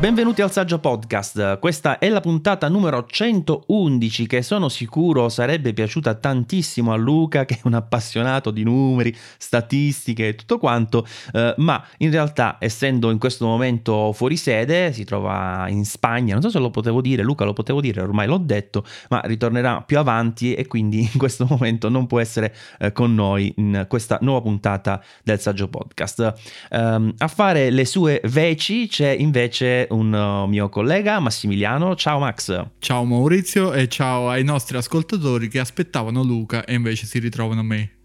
Benvenuti al Saggio Podcast, questa è la puntata numero 111 che sono sicuro sarebbe piaciuta tantissimo a Luca che è un appassionato di numeri, statistiche e tutto quanto, eh, ma in realtà essendo in questo momento fuori sede, si trova in Spagna, non so se lo potevo dire, Luca lo potevo dire, ormai l'ho detto, ma ritornerà più avanti e quindi in questo momento non può essere eh, con noi in questa nuova puntata del Saggio Podcast. Um, a fare le sue veci c'è invece un uh, mio collega Massimiliano. Ciao Max. Ciao Maurizio e ciao ai nostri ascoltatori che aspettavano Luca e invece si ritrovano me.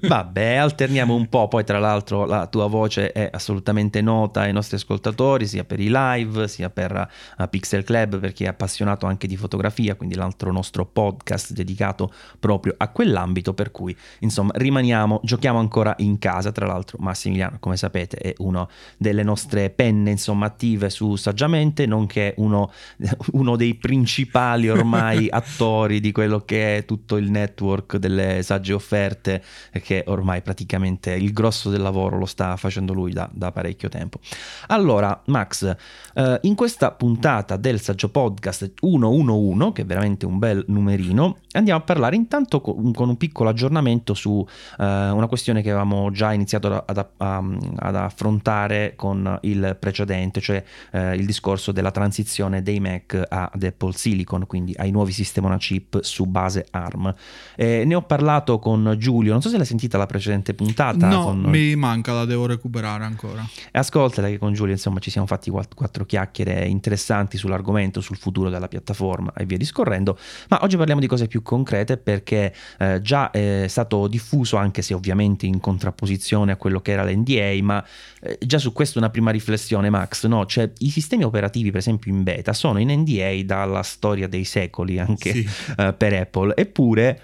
Vabbè, alterniamo un po', poi tra l'altro la tua voce è assolutamente nota ai nostri ascoltatori, sia per i live, sia per uh, Pixel Club, per chi è appassionato anche di fotografia, quindi l'altro nostro podcast dedicato proprio a quell'ambito, per cui insomma rimaniamo, giochiamo ancora in casa, tra l'altro Massimiliano, come sapete, è una delle nostre penne insomma attive su Saggiamente, nonché uno, uno dei principali ormai attori di quello che è tutto il network delle sagge offerte offerte che ormai praticamente il grosso del lavoro lo sta facendo lui da, da parecchio tempo. Allora, Max, eh, in questa puntata del Saggio Podcast 111, che è veramente un bel numerino, andiamo a parlare intanto con, con un piccolo aggiornamento su eh, una questione che avevamo già iniziato ad, ad, affrontare con il precedente, cioè eh, il discorso della transizione dei Mac ad Apple Silicon, quindi ai nuovi sistemi on chip su base ARM. ne ho parlato con con Giulio. Non so se l'hai sentita la precedente puntata. No, con... mi manca, la devo recuperare ancora. E ascoltala che con Giulio insomma ci siamo fatti quattro, chiacchiere interessanti sull'argomento, sul futuro della piattaforma e via discorrendo. Ma oggi parliamo di cose più concrete perché eh, già è stato diffuso, anche se ovviamente in contrapposizione a quello che era l'NDA, ma eh, già su questo una prima riflessione Max, no? Cioè i sistemi operativi per esempio in beta sono in NDA dalla storia dei secoli anche sì. eh, per Apple, eppure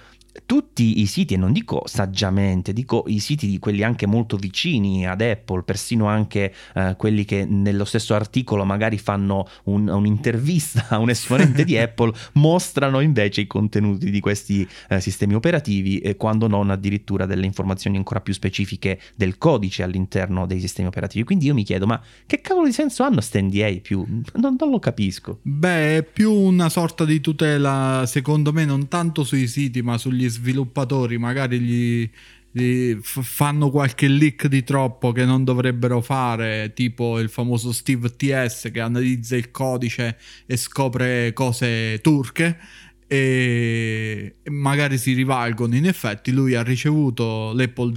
tutti i siti, e non dico saggiamente, dico i siti di quelli anche molto vicini ad Apple, persino anche eh, quelli che nello stesso articolo magari fanno un, un'intervista a un esponente di Apple, mostrano invece i contenuti di questi eh, sistemi operativi, eh, quando non addirittura delle informazioni ancora più specifiche del codice all'interno dei sistemi operativi. Quindi io mi chiedo, ma che cavolo di senso hanno st NDA più? Non, non lo capisco. Beh, è più una sorta di tutela, secondo me, non tanto sui siti, ma sugli sviluppatori magari gli, gli fanno qualche leak di troppo che non dovrebbero fare, tipo il famoso Steve TS che analizza il codice e scopre cose turche e magari si rivalgono. In effetti lui ha ricevuto l'Apple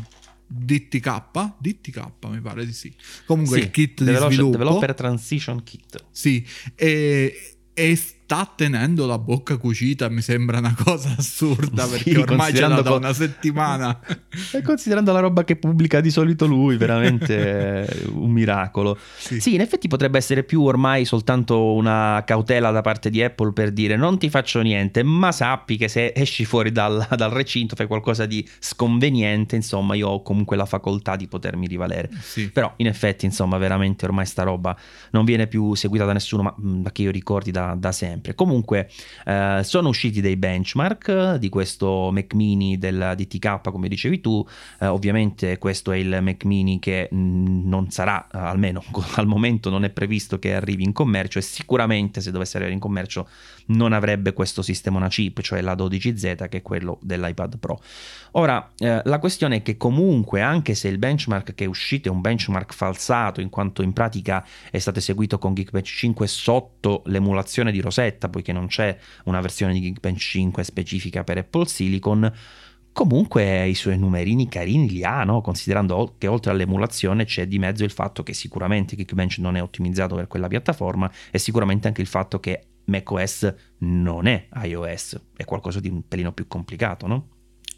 DTK, DTK mi pare di sì. Comunque sì, il kit develop- di sviluppo. Developer Transition Kit. Sì, e, e sta tenendo la bocca cucita mi sembra una cosa assurda perché sì, ormai ce l'ha da una settimana e considerando la roba che pubblica di solito lui veramente un miracolo sì. sì. in effetti potrebbe essere più ormai soltanto una cautela da parte di Apple per dire non ti faccio niente ma sappi che se esci fuori dal, dal recinto fai qualcosa di sconveniente insomma io ho comunque la facoltà di potermi rivalere sì. però in effetti insomma veramente ormai sta roba non viene più seguita da nessuno ma da che io ricordi da, da sempre sempre. Comunque eh, sono usciti dei benchmark di questo Mac mini del DTK come dicevi tu, eh, ovviamente questo è il Mac mini che mm, non sarà, almeno al momento non è previsto che arrivi in commercio e sicuramente se dovesse arrivare in commercio non avrebbe questo sistema una chip, cioè la 12Z che è quello dell'iPad Pro. Ora, eh, la questione è che comunque anche se il benchmark che è uscito è un benchmark falsato in quanto in pratica è stato eseguito con Geekbench 5 sotto l'emulazione di Rosetta, poiché non c'è una versione di Geekbench 5 specifica per Apple Silicon, comunque i suoi numerini carini li ha, no? considerando che oltre all'emulazione c'è di mezzo il fatto che sicuramente Geekbench non è ottimizzato per quella piattaforma e sicuramente anche il fatto che macOS non è iOS, è qualcosa di un pelino più complicato, no?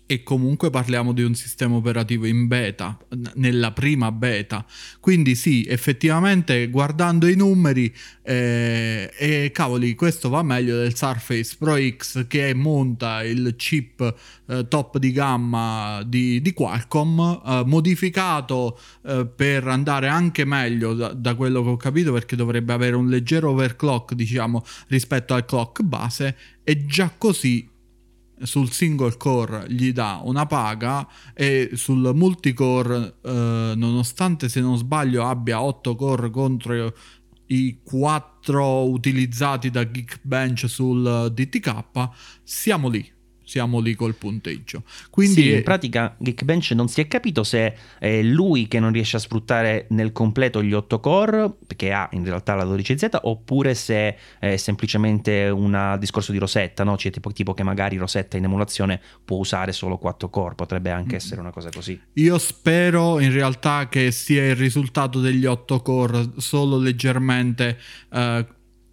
E comunque parliamo di un sistema operativo in beta, nella prima beta. Quindi sì, effettivamente guardando i numeri, eh, e cavoli, questo va meglio del Surface Pro X che monta il chip eh, top di gamma di, di Qualcomm, eh, modificato eh, per andare anche meglio da, da, quello che ho capito, perché dovrebbe avere un leggero overclock, diciamo, rispetto al clock base, e già così sul single core gli dà una paga e sul multicore eh, nonostante se non sbaglio abbia 8 core contro i quattro utilizzati da Geekbench sul DTK, siamo lì siamo lì col punteggio. Quindi sì, in pratica Geekbench non si è capito se è lui che non riesce a sfruttare nel completo gli 8 core, che ha in realtà la 12Z, oppure se è semplicemente un discorso di Rosetta, no? Cioè, tipo, tipo, che magari Rosetta in emulazione può usare solo 4 core, potrebbe anche mm. essere una cosa così. Io spero in realtà che sia il risultato degli 8 core solo leggermente... Uh,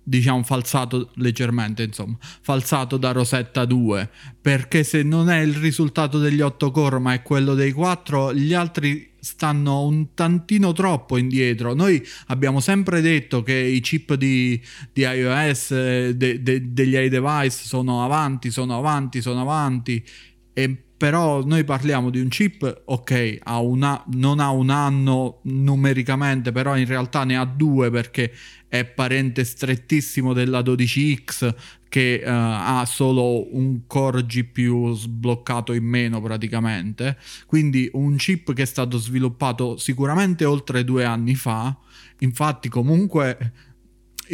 diciamo falsato leggermente insomma falsato da Rosetta 2 perché se non è il risultato degli 8 core ma è quello dei 4 gli altri stanno un tantino troppo indietro. Noi abbiamo sempre detto che i chip di, di iOS de, de, degli iDevice sono avanti sono avanti sono avanti e però noi parliamo di un chip, ok, ha una, non ha un anno numericamente, però in realtà ne ha due perché è parente strettissimo della 12X che uh, ha solo un core GPU sbloccato in meno praticamente, quindi un chip che è stato sviluppato sicuramente oltre due anni fa, infatti comunque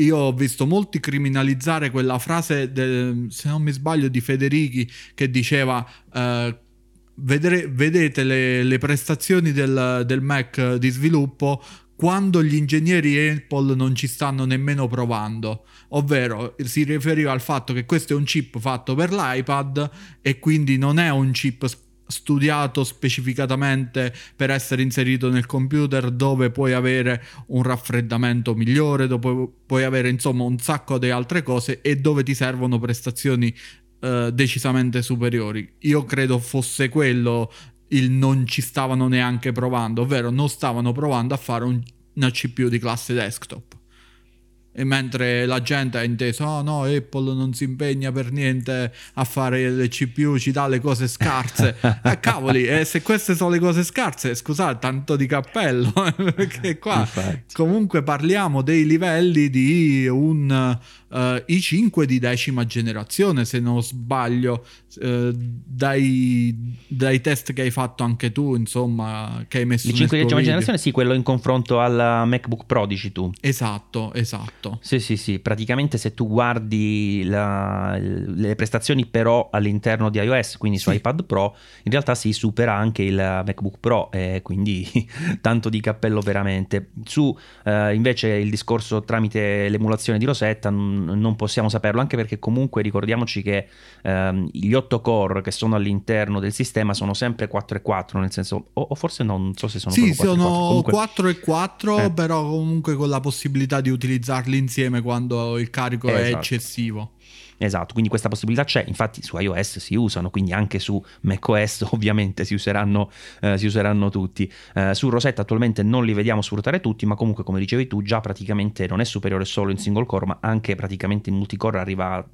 io ho visto molti criminalizzare quella frase, de, se non mi sbaglio, di Federichi che diceva... Uh, vedere, vedete le, le prestazioni del, del, Mac di sviluppo quando gli ingegneri Apple non ci stanno nemmeno provando, ovvero si riferiva al fatto che questo è un chip fatto per l'iPad e quindi non è un chip studiato specificatamente per essere inserito nel computer dove puoi avere un raffreddamento migliore, dove puoi avere insomma un sacco di altre cose e dove ti servono prestazioni uh, decisamente superiori. Io credo fosse quello il non ci stavano neanche provando, ovvero non stavano provando a fare un, una CPU di classe desktop. E mentre la gente ha inteso, oh no, Apple non si impegna per niente a fare le CPU, ci dà le cose scarse. eh, cavoli, e se queste sono le cose scarse, scusate, tanto di cappello, perché qua Infatti. comunque parliamo dei livelli di un uh, i 5 di decima generazione, se non sbaglio, uh, dai, dai, test che hai fatto anche tu, insomma, che hai messo I 5 di decima generazione, sì, quello in confronto al MacBook Pro, dici tu. Esatto, esatto. Sì, sì, sì, praticamente se tu guardi la, le prestazioni però all'interno di iOS, quindi su sì. iPad Pro, in realtà si supera anche il MacBook Pro, eh, quindi tanto di cappello veramente. Su uh, invece il discorso tramite l'emulazione di Rosetta non possiamo saperlo, anche perché comunque ricordiamoci che ehm, gli 8 core che sono all'interno del sistema sono sempre 4 e 4, nel senso, o, o forse no, non so se sono sì, 4 sono 4, comunque... 4 e 4, eh. però comunque con la possibilità di utilizzarli insieme quando il carico esatto. è eccessivo. Esatto, quindi questa possibilità c'è, infatti su iOS si usano, quindi anche su macOS ovviamente si useranno, eh, si useranno tutti. Eh, su Rosetta attualmente non li vediamo sfruttare tutti, ma comunque come dicevi tu già praticamente non è superiore solo in single core, ma anche praticamente in multicore arriva,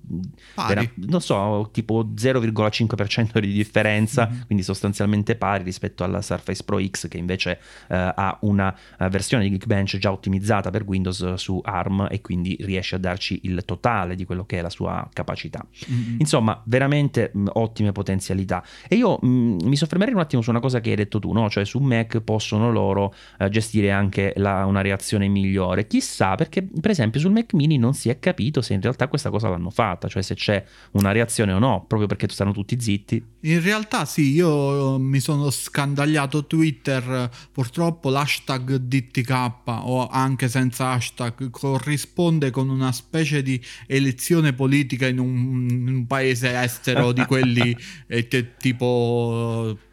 vera, non so, tipo 0,5% di differenza, mm-hmm. quindi sostanzialmente pari rispetto alla Surface Pro X che invece eh, ha una uh, versione di Geekbench già ottimizzata per Windows su ARM e quindi riesce a darci il totale di quello che è la sua capacità. Mm-hmm. Insomma, veramente mh, ottime potenzialità. E io mh, mi soffermerei un attimo su una cosa che hai detto tu, no? cioè su Mac possono loro eh, gestire anche la, una reazione migliore. Chissà, perché per esempio sul Mac mini non si è capito se in realtà questa cosa l'hanno fatta, cioè se c'è una reazione o no, proprio perché stanno tutti zitti. In realtà sì, io mi sono scandagliato Twitter, purtroppo l'hashtag DTK o anche senza hashtag corrisponde con una specie di elezione politica politica in un, in un paese estero di quelli eh, tipo eh,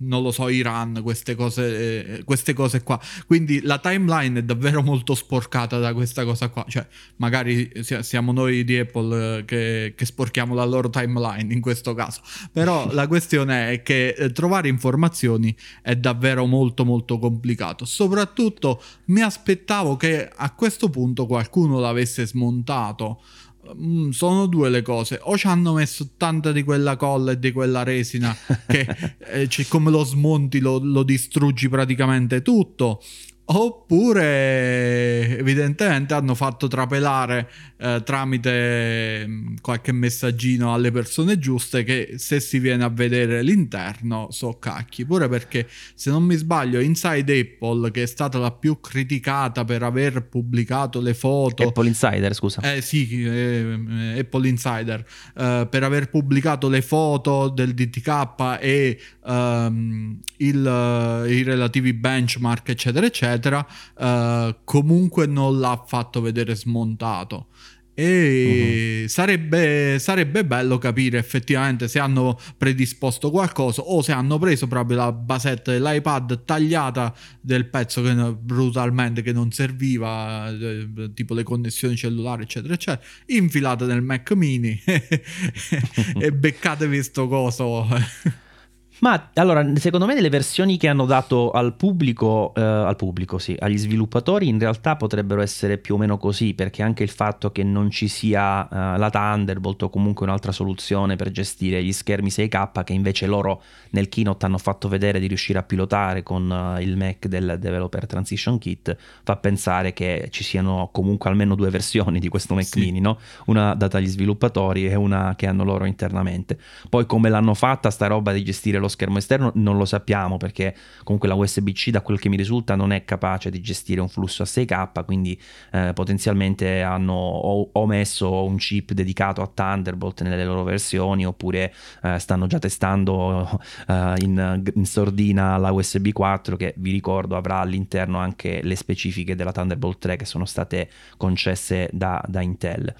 non lo so, Iran, queste cose, eh, queste cose qua. Quindi la timeline è davvero molto sporcata da questa cosa qua. Cioè, magari siamo noi di Apple eh, che, che sporchiamo la loro timeline in questo caso. Però la questione è che eh, trovare informazioni è davvero molto molto complicato. Soprattutto mi aspettavo che a questo punto qualcuno l'avesse smontato Mm, sono due le cose. O ci hanno messo tanta di quella colla e di quella resina che eh, come lo smonti lo, lo distruggi praticamente tutto. Oppure evidentemente hanno fatto trapelare eh, tramite mm, qualche messaggino alle persone giuste che se si viene a vedere l'interno so cacchi. Pure perché se non mi sbaglio Inside Apple che è stata la più criticata per aver pubblicato le foto... Apple Insider scusa. Eh sì, eh, Apple Insider. Eh, per aver pubblicato le foto del DTK e um, il, i relativi benchmark eccetera eccetera uh, comunque non l'ha fatto vedere smontato e uh-huh. sarebbe, sarebbe, bello capire effettivamente se hanno predisposto qualcosa o se hanno preso proprio la basetta dell'iPad tagliata del pezzo che brutalmente che non serviva, eh, tipo le connessioni cellulari, eccetera, eccetera, infilata nel Mac mini e beccatevi sto coso. Ma allora, secondo me, le versioni che hanno dato al pubblico, eh, al pubblico, sì, agli sviluppatori, in realtà potrebbero essere più o meno così, perché anche il fatto che non ci sia uh, la Thunderbolt o comunque un'altra soluzione per gestire gli schermi 6K, che invece loro nel keynote hanno fatto vedere di riuscire a pilotare con uh, il Mac del Developer Transition Kit, fa pensare che ci siano comunque almeno due versioni di questo Mac sì. mini, no? Una data agli sviluppatori e una che hanno loro internamente. Poi come l'hanno fatta sta roba di gestire lo schermo esterno non lo sappiamo perché comunque la USB-C da quel che mi risulta non è capace di gestire un flusso a 6K, quindi eh, potenzialmente hanno o, o, messo un chip dedicato a Thunderbolt nelle loro versioni oppure eh, stanno già testando eh, in, in, sordina la USB 4 che vi ricordo avrà all'interno anche le specifiche della Thunderbolt 3 che sono state concesse da, da Intel.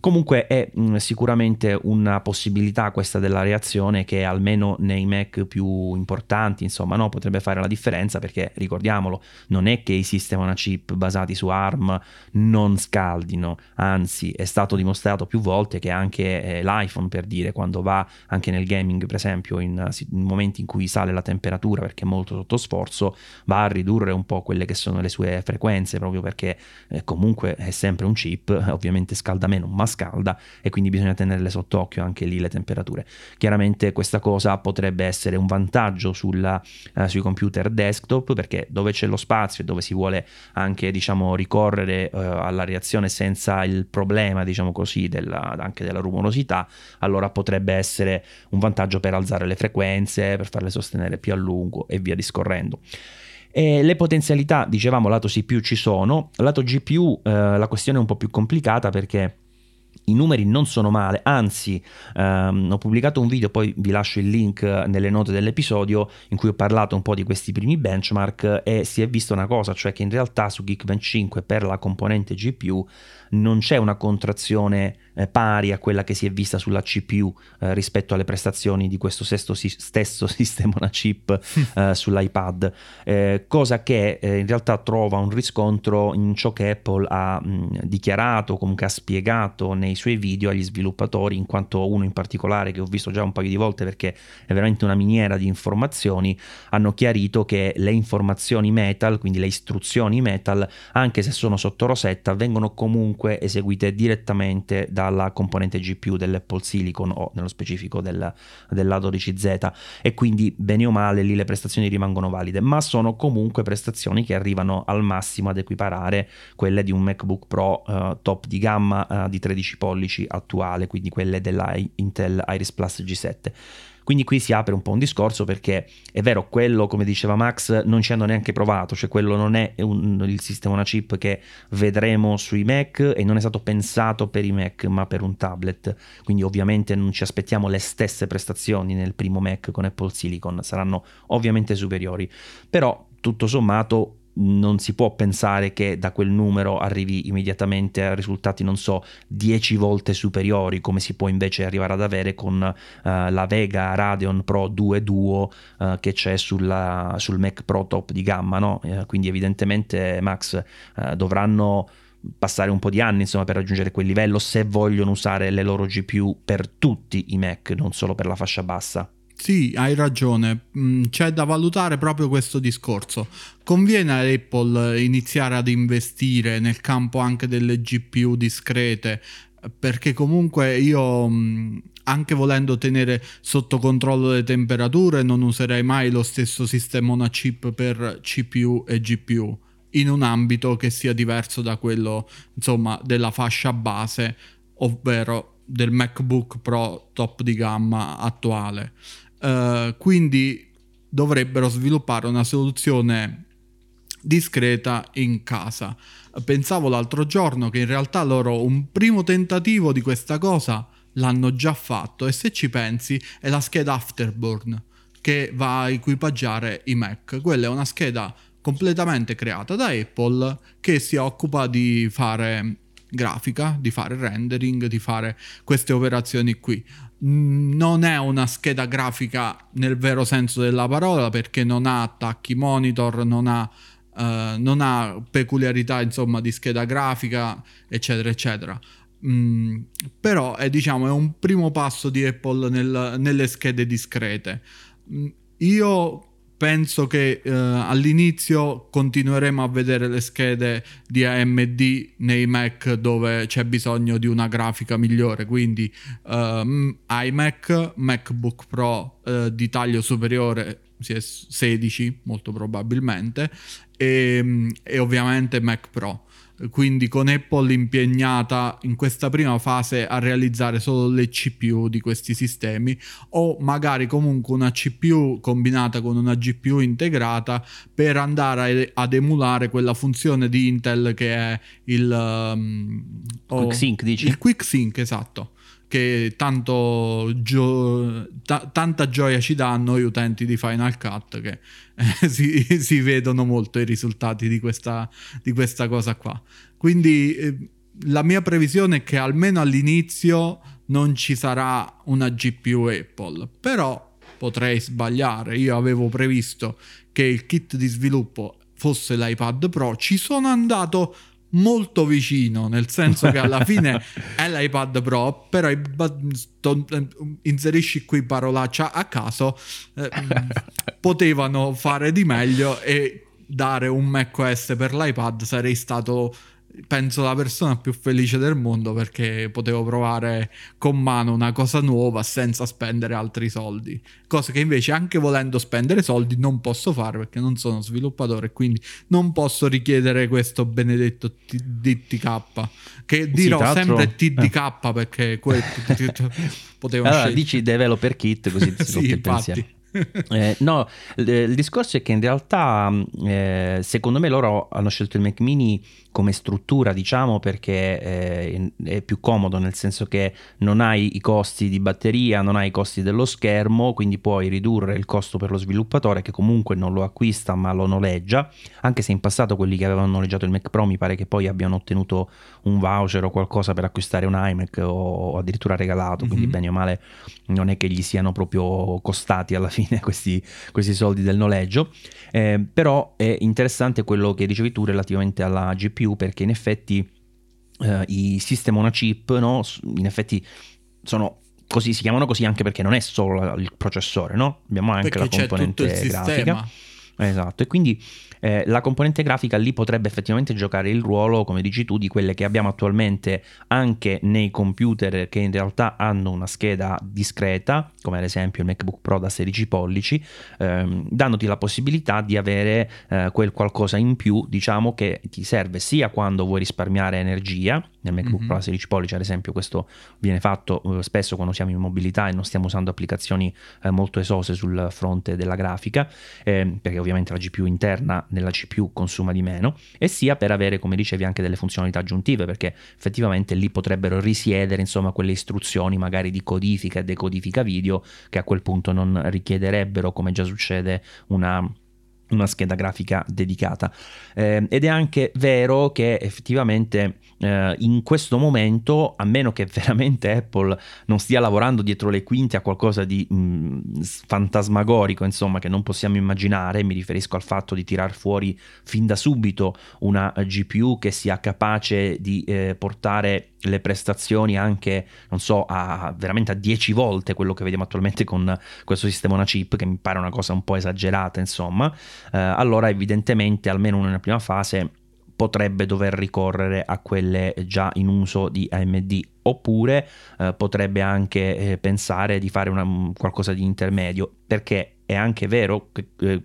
Comunque è mh, sicuramente una possibilità questa della reazione che almeno nei Mac più importanti, insomma, no, potrebbe fare la differenza perché ricordiamolo, non è che i sistemi on chip basati su ARM non scaldino, anzi è stato dimostrato più volte che anche eh, l'iPhone per dire quando va anche nel gaming per esempio in, in momenti in cui sale la temperatura perché è molto sotto sforzo va a ridurre un po' quelle che sono le sue frequenze proprio perché eh, comunque è sempre un chip, ovviamente scalda meno, ma scalda e quindi bisogna tenerle sott'occhio anche lì le temperature. Chiaramente questa cosa potrebbe essere un vantaggio sulla, eh, sui computer desktop perché dove c'è lo spazio e dove si vuole anche diciamo ricorrere eh, alla reazione senza il problema diciamo così della, anche della rumorosità allora potrebbe essere un vantaggio per alzare le frequenze per farle sostenere più a lungo e via discorrendo. E le potenzialità, dicevamo, lato CPU ci sono, lato GPU eh, la questione è un po' più complicata perché i numeri non sono male, anzi ehm, ho pubblicato un video, poi vi lascio il link nelle note dell'episodio in cui ho parlato un po' di questi primi benchmark e si è visto una cosa, cioè che in realtà su Geekbench 5 per la componente GPU non c'è una contrazione eh, pari a quella che si è vista sulla CPU eh, rispetto alle prestazioni di questo stesso, stesso sistema una chip eh, sull'iPad, eh, cosa che eh, in realtà trova un riscontro in ciò che Apple ha mh, dichiarato, comunque ha spiegato nei suoi video agli sviluppatori, in quanto uno in particolare che ho visto già un paio di volte perché è veramente una miniera di informazioni, hanno chiarito che le informazioni Metal, quindi le istruzioni Metal, anche se sono sotto rosetta, vengono comunque eseguite direttamente dalla componente GPU dell'Apple Silicon o nello specifico del, dell'A12Z e quindi bene o male lì le prestazioni rimangono valide, ma sono comunque prestazioni che arrivano al massimo ad equiparare quelle di un MacBook Pro uh, top di gamma uh, di 13 pollici attuale, quindi quelle della Intel Iris Plus G7. Quindi qui si apre un po' un discorso perché è vero, quello come diceva Max non ci hanno neanche provato, cioè quello non è un, il sistema una chip che vedremo sui Mac e non è stato pensato per i Mac ma per un tablet, quindi ovviamente non ci aspettiamo le stesse prestazioni nel primo Mac con Apple Silicon, saranno ovviamente superiori, però tutto sommato non si può pensare che da quel numero arrivi immediatamente a risultati, non so, 10 volte superiori, come si può invece arrivare ad avere con uh, la Vega Radeon Pro 2 Duo uh, che c'è sulla, sul Mac Pro top di gamma, no? Uh, quindi evidentemente Max dovranno passare un po' di anni insomma per raggiungere quel livello se vogliono usare le loro GPU per tutti i Mac, non solo per la fascia bassa. Sì, hai ragione, mm, c'è da valutare proprio questo discorso. Conviene a Apple iniziare ad investire nel campo anche delle GPU discrete, perché comunque io mm, anche volendo tenere sotto controllo le temperature non userei mai lo stesso sistema una chip per CPU e GPU in un ambito che sia diverso da quello insomma della fascia base, ovvero del MacBook Pro top di gamma attuale. Uh, quindi dovrebbero sviluppare una soluzione discreta in casa. Pensavo l'altro giorno che in realtà loro un primo tentativo di questa cosa l'hanno già fatto e se ci pensi è la scheda Afterburn che va a equipaggiare i Mac. Quella è una scheda completamente creata da Apple che si occupa di fare grafica, di fare rendering, di fare queste operazioni qui. Mm, non è una scheda grafica nel vero senso della parola perché non ha attacchi monitor, non ha, uh, non ha peculiarità insomma di scheda grafica, eccetera, eccetera. Mm, però è, diciamo, è un primo passo di Apple nel, nelle schede discrete. Mm, io penso che eh, all'inizio continueremo a vedere le schede di AMD nei Mac dove c'è bisogno di una grafica migliore, quindi eh, iMac, MacBook Pro eh, di taglio superiore 16 molto probabilmente e, e ovviamente Mac Pro quindi con Apple impegnata in questa prima fase a realizzare solo le CPU di questi sistemi o magari comunque una CPU combinata con una GPU integrata per andare ad emulare quella funzione di Intel che è il um, oh, Quick Sync dici? Il Quick Sync esatto che tanto gio- t- tanta gioia ci dà a noi utenti di Final Cut che eh, si, si, vedono molto i risultati di questa, di questa cosa qua. Quindi eh, la mia previsione è che almeno all'inizio non ci sarà una GPU Apple, però potrei sbagliare. Io avevo previsto che il kit di sviluppo fosse l'iPad Pro, ci sono andato molto vicino, nel senso che alla fine è l'iPad Pro, però inserisci qui parolaccia a caso, eh, potevano fare di meglio e dare un macOS per l'iPad sarei stato penso la persona più felice del mondo perché potevo provare con mano una cosa nuova senza spendere altri soldi. Cosa che invece anche volendo spendere soldi non posso fare perché non sono sviluppatore quindi non posso richiedere questo benedetto DTK che dirò sempre TDK eh. perché potevo allora, scegliere. dici developer kit così ti sì, pensiero. eh, no, il, discorso è che in realtà eh, secondo me loro hanno scelto il Mac mini come struttura, diciamo, perché eh, è più comodo, nel senso che non hai i costi di batteria, non hai i costi dello schermo, quindi puoi ridurre il costo per lo sviluppatore che comunque non lo acquista ma lo noleggia, anche se in passato quelli che avevano noleggiato il Mac Pro mi pare che poi abbiano ottenuto un voucher o qualcosa per acquistare un iMac o addirittura regalato, quindi mm-hmm. bene o male non è che gli siano proprio costati alla fine questi, questi soldi del noleggio, eh, però è interessante quello che dicevi tu relativamente alla GPU perché in effetti eh, i system on a chip, no? in effetti sono così, si chiamano così anche perché non è solo il processore, no? Abbiamo anche perché la componente grafica. Esatto, e quindi eh, la componente grafica lì potrebbe effettivamente giocare il ruolo, come dici tu, di quelle che abbiamo attualmente anche nei computer che in realtà hanno una scheda discreta, come ad esempio il MacBook Pro da 16 pollici, ehm, dandoti la possibilità di avere eh, quel qualcosa in più, diciamo, che ti serve sia quando vuoi risparmiare energia, nel MacBook mm-hmm. Pro 16 pollici ad esempio questo viene fatto uh, spesso quando siamo in mobilità e non stiamo usando applicazioni uh, molto esose sul fronte della grafica eh, perché ovviamente la GPU interna nella CPU consuma di meno e sia per avere come dicevi anche delle funzionalità aggiuntive perché effettivamente lì potrebbero risiedere insomma quelle istruzioni magari di codifica e decodifica video che a quel punto non richiederebbero come già succede una una scheda grafica dedicata. Eh, ed è anche vero che effettivamente eh, in questo momento a meno che veramente Apple non stia lavorando dietro le quinte a qualcosa di mh, mm, fantasmagorico insomma che non possiamo immaginare mi riferisco al fatto di tirar fuori fin da subito una GPU che sia capace di eh, portare le prestazioni anche, non so, a veramente a 10 volte quello che vediamo attualmente con questo sistema una chip, che mi pare una cosa un po' esagerata, insomma, eh, allora evidentemente, almeno nella prima fase, potrebbe dover ricorrere a quelle già in uso di AMD oppure eh, potrebbe anche eh, pensare di fare una, qualcosa di intermedio. Perché è anche vero, che, eh,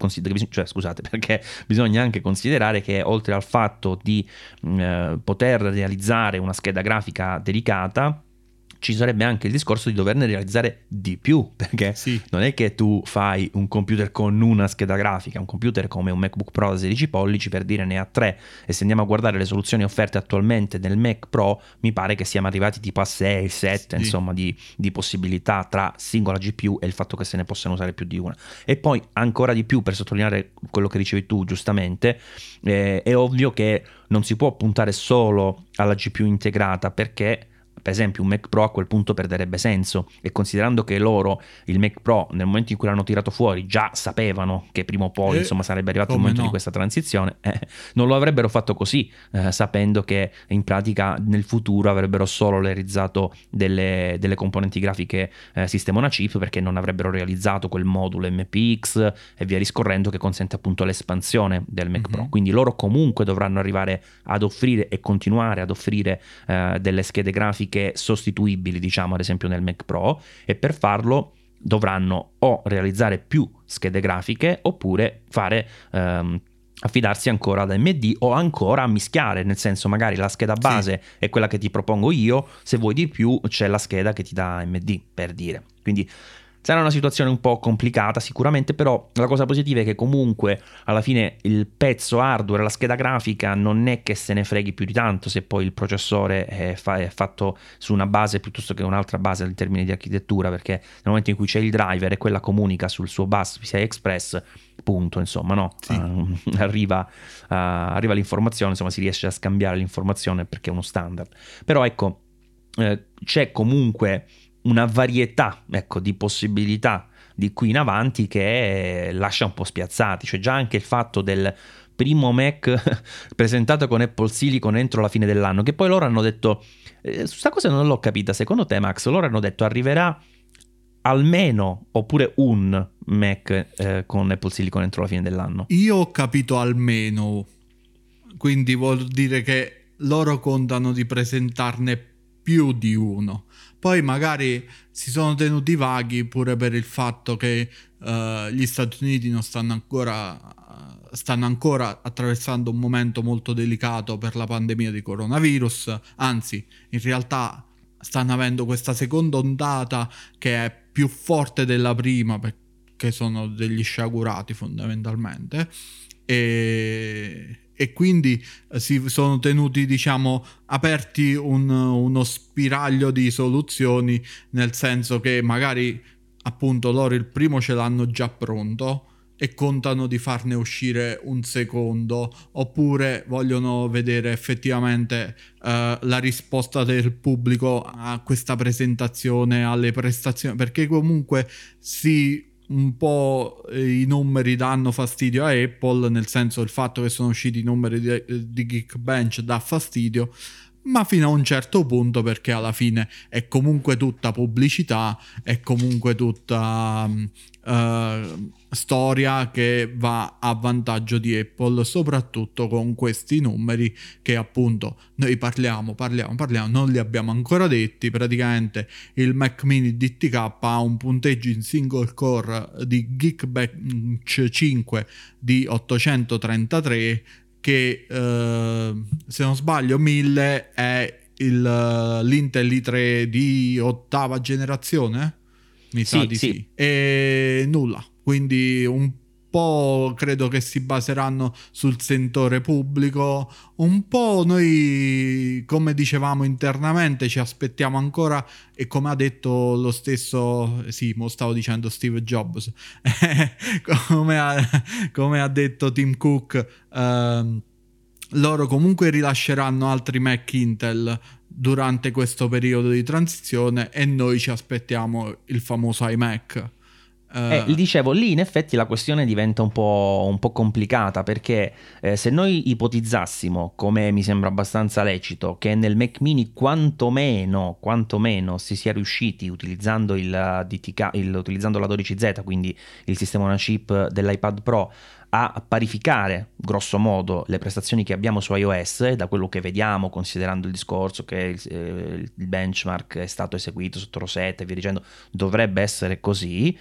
cioè scusate, perché bisogna anche considerare che oltre al fatto di mm, eh, poter realizzare una scheda grafica dedicata, ci sarebbe anche il discorso di doverne realizzare di più, perché sì. non è che tu fai un computer con una scheda grafica, un computer come un MacBook Pro da 16 pollici per dire ne ha tre e se andiamo a guardare le soluzioni offerte attualmente nel Mac Pro mi pare che siamo arrivati tipo a 6, 7 sì. insomma di, di possibilità tra singola GPU e il fatto che se ne possano usare più di una. E poi ancora di più per sottolineare quello che dicevi tu giustamente, eh, è ovvio che non si può puntare solo alla GPU integrata perché per esempio un Mac Pro a quel punto perderebbe senso e considerando che loro il Mac Pro nel momento in cui l'hanno tirato fuori già sapevano che prima o poi eh, insomma sarebbe arrivato il momento no. di questa transizione eh, non lo avrebbero fatto così eh, sapendo che in pratica nel futuro avrebbero solo realizzato delle, delle componenti grafiche eh, sistema una chip perché non avrebbero realizzato quel modulo MPX e via discorrendo che consente appunto l'espansione del Mac mm-hmm. Pro quindi loro comunque dovranno arrivare ad offrire e continuare ad offrire eh, delle schede grafiche grafiche sostituibili, diciamo ad esempio nel Mac Pro, e per farlo dovranno o realizzare più schede grafiche oppure fare... Um, affidarsi ancora ad AMD o ancora a mischiare, nel senso magari la scheda base sì. è quella che ti propongo io, se vuoi di più c'è la scheda che ti dà AMD, per dire. Quindi Sarà una situazione un po' complicata sicuramente, però la cosa positiva è che comunque alla fine il pezzo hardware, la scheda grafica non è che se ne freghi più di tanto se poi il processore è, fa- è fatto su una base piuttosto che un'altra base in termini di architettura, perché nel momento in cui c'è il driver e quella comunica sul suo bus PCI Express, punto, insomma, no? Sì. Uh, arriva, uh, arriva l'informazione, insomma si riesce a scambiare l'informazione perché è uno standard. Però ecco, eh, c'è comunque una varietà ecco, di possibilità di qui in avanti che lascia un po' spiazzati, cioè già anche il fatto del primo Mac presentato con Apple Silicon entro la fine dell'anno, che poi loro hanno detto, eh, sta cosa non l'ho capita, secondo te Max, loro hanno detto arriverà almeno oppure un Mac eh, con Apple Silicon entro la fine dell'anno? Io ho capito almeno, quindi vuol dire che loro contano di presentarne più di uno. Poi magari si sono tenuti vaghi pure per il fatto che uh, gli Stati Uniti non stanno ancora, stanno ancora attraversando un momento molto delicato per la pandemia di coronavirus, anzi in realtà stanno avendo questa seconda ondata che è più forte della prima perché sono degli sciagurati fondamentalmente. E e quindi eh, si sono tenuti diciamo aperti un, uno spiraglio di soluzioni nel senso che magari appunto loro il primo ce l'hanno già pronto e contano di farne uscire un secondo oppure vogliono vedere effettivamente uh, la risposta del pubblico a questa presentazione alle prestazioni perché comunque si un po' i numeri danno fastidio a Apple, nel senso il fatto che sono usciti i numeri di, di Geekbench dà fastidio, ma fino a un certo punto perché alla fine è comunque tutta pubblicità, è comunque tutta uh, storia che va a vantaggio di Apple, soprattutto con questi numeri che appunto noi parliamo, parliamo, parliamo, non li abbiamo ancora detti, praticamente il Mac mini DTK ha un punteggio in single core di Geekbench 5 di 833 che eh, se non sbaglio 1000 è il, l'Intel i3 di ottava generazione mi sì, sa di sì. sì. E nulla, quindi un po' credo che si baseranno sul sentore pubblico, un po' noi, come dicevamo internamente, ci aspettiamo ancora e come ha detto lo stesso, sì, mo stavo dicendo Steve Jobs, come, ha, come, ha, detto Tim Cook, eh, loro comunque rilasceranno altri Mac Intel durante questo periodo di transizione e noi ci aspettiamo il famoso iMac. Eh, eh, dicevo, lì in effetti la questione diventa un po', un po complicata perché eh, se noi ipotizzassimo, come mi sembra abbastanza lecito, che nel Mac mini quantomeno, quantomeno si sia riusciti utilizzando, il DTK, il, utilizzando la 12Z, quindi il sistema una chip dell'iPad Pro, a parificare grosso modo le prestazioni che abbiamo su iOS da quello che vediamo considerando il discorso che il, eh, il benchmark è stato eseguito sotto Rosetta e via dicendo dovrebbe essere così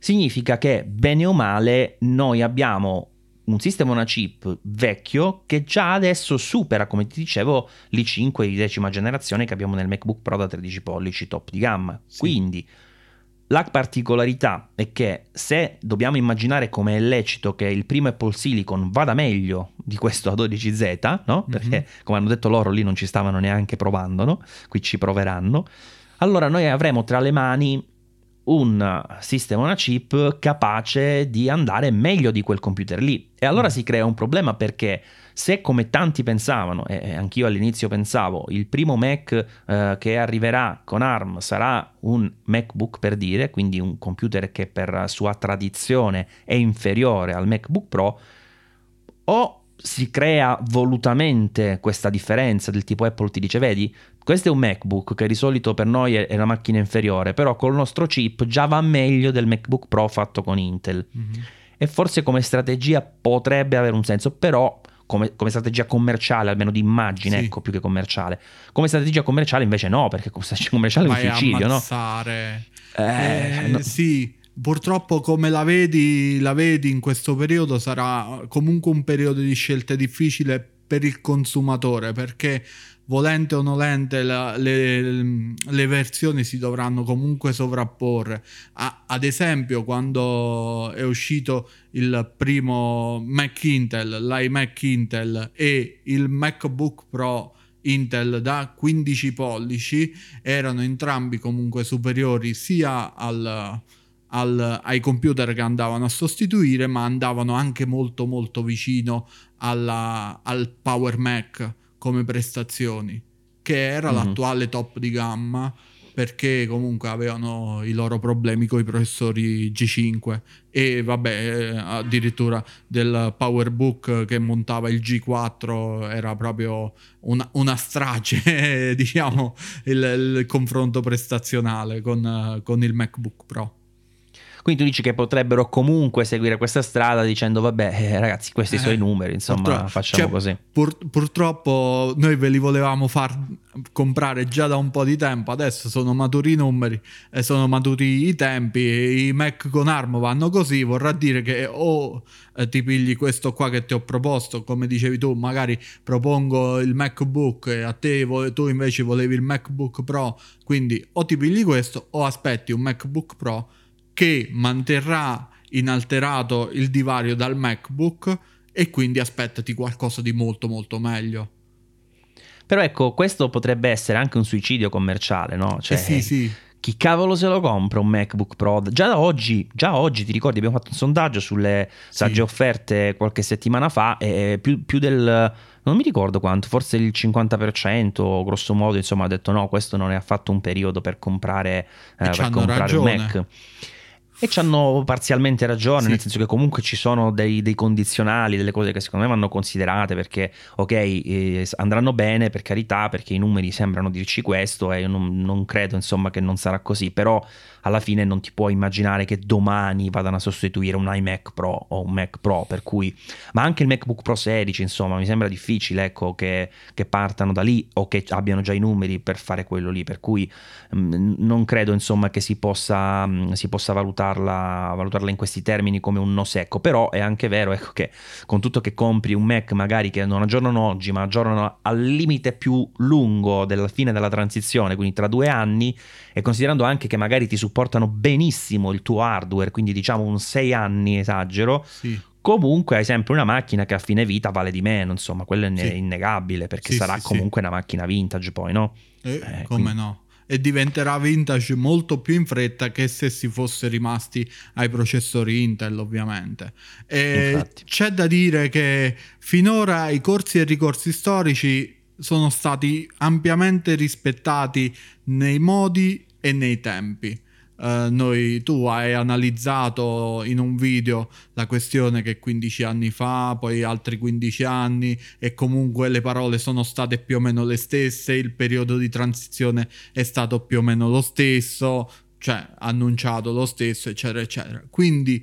significa che bene o male noi abbiamo un sistema una chip vecchio che già adesso supera, come ti dicevo, l'i5 di decima generazione che abbiamo nel MacBook Pro da 13 pollici top di gamma. Sì. Quindi la particolarità è che se dobbiamo immaginare come è lecito che il primo Apple Silicon vada meglio di questo A12Z, no? Mhm. Perché mm-hmm. come hanno detto loro lì non ci stavano neanche provando, no? Qui ci proveranno. Allora noi avremo tra le mani un sistema, una chip capace di andare meglio di quel computer lì. E allora mm. si crea un problema perché se come tanti pensavano, e anch'io all'inizio pensavo, il primo Mac eh, che arriverà con ARM sarà un MacBook per dire, quindi un computer che per sua tradizione è inferiore al MacBook Pro, o si crea volutamente questa differenza del tipo Apple ti dice vedi questo è un MacBook che di solito per noi è una macchina inferiore però col nostro chip già va meglio del MacBook Pro fatto con Intel mm-hmm. e forse come strategia potrebbe avere un senso però come, come, strategia commerciale, almeno di immagine, sì. ecco, più che commerciale. Come strategia commerciale invece no, perché come strategia commerciale è un suicidio, no? Eh, eh, no? Sì, purtroppo come la vedi, la vedi in questo periodo sarà comunque un periodo di scelte difficile per il consumatore perché volente o nolente la, le, le, versioni si dovranno comunque sovrapporre. A, ad esempio, quando è uscito il primo Mac Intel, l'iMac Intel e il MacBook Pro Intel da 15 pollici, erano entrambi comunque superiori sia al, al, ai computer che andavano a sostituire, ma andavano anche molto molto vicino alla, al Power Mac come prestazioni, che era mm. l'attuale top di gamma perché comunque avevano i loro problemi con i processori G5 e vabbè eh, addirittura del PowerBook che montava il G4 era proprio una, una strage diciamo il, il, confronto prestazionale con, con il MacBook Pro. Quindi tu dici che potrebbero comunque seguire questa strada dicendo vabbè eh, ragazzi questi eh, sono i numeri, insomma facciamo cioè, così. Pur, purtroppo noi ve li volevamo far comprare già da un po' di tempo, adesso sono maturi i numeri e sono maturi i tempi, i Mac con ARM vanno così, vorrà dire che o eh, ti pigli questo qua che ti ho proposto, come dicevi tu, magari propongo il MacBook e a te tu invece volevi il MacBook Pro, quindi o ti pigli questo o aspetti un MacBook Pro che manterrà inalterato il divario dal MacBook e quindi aspettati qualcosa di molto molto meglio. Però ecco, questo potrebbe essere anche un suicidio commerciale, no? Cioè, eh sì, sì. Chi cavolo se lo compra un MacBook Pro? Già da oggi, già oggi ti ricordi, abbiamo fatto un sondaggio sulle sagge sì. offerte qualche settimana fa e più, più, del... non mi ricordo quanto, forse il 50% grosso modo, insomma, ha detto no, questo non è affatto un periodo per comprare, eh, per comprare un Mac. E ci hanno parzialmente ragione, sì. nel senso che comunque ci sono dei, dei, condizionali, delle cose che secondo me vanno considerate perché, ok, eh, andranno bene per carità, perché i numeri sembrano dirci questo e io non, non credo insomma che non sarà così, però alla fine non ti puoi immaginare che domani vadano a sostituire un iMac Pro o un Mac Pro, per cui, ma anche il MacBook Pro 16, insomma, mi sembra difficile ecco, che, che partano da lì o che abbiano già i numeri per fare quello lì, per cui mh, mm, non credo insomma che si possa, mh, mm, si possa valutarla, valutarla, in questi termini come un no secco, però è anche vero ecco, che con tutto che compri un Mac magari che non aggiornano oggi, ma aggiornano al limite più lungo della fine della transizione, quindi tra due anni, e considerando anche che magari ti supportano benissimo il tuo hardware, quindi diciamo un 6 anni esagero, sì. comunque hai sempre una macchina che a fine vita vale di meno, insomma, quello è sì. innegabile perché sì, sarà comunque una macchina vintage poi, no? Eh, eh, come quindi... no? e diventerà vintage molto più in fretta che se si fosse rimasti ai processori Intel ovviamente. E c'è da dire che finora i corsi e ricorsi storici sono stati ampiamente rispettati nei modi e nei tempi. Uh, noi, tu hai analizzato in un video la questione che 15 anni fa, poi altri 15 anni e comunque le parole sono state più o meno le stesse, il periodo di transizione è stato più o meno lo stesso, cioè annunciato lo stesso, eccetera, eccetera. Quindi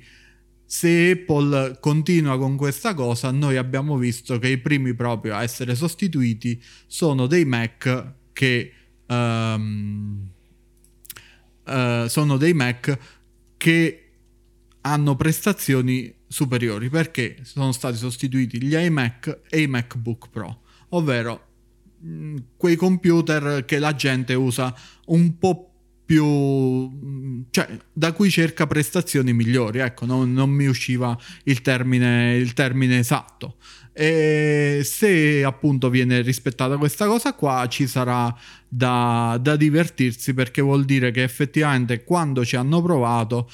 se Apple continua con questa cosa, noi abbiamo visto che i primi proprio a essere sostituiti sono dei Mac che... Um, uh, sono dei Mac che hanno prestazioni superiori perché sono stati sostituiti gli iMac e i MacBook Pro, ovvero mh, quei computer che la gente usa un po' più cioè da cui cerca prestazioni migliori ecco non, non mi usciva il termine, il termine esatto e se appunto viene rispettata questa cosa qua ci sarà da, da divertirsi perché vuol dire che effettivamente quando ci hanno provato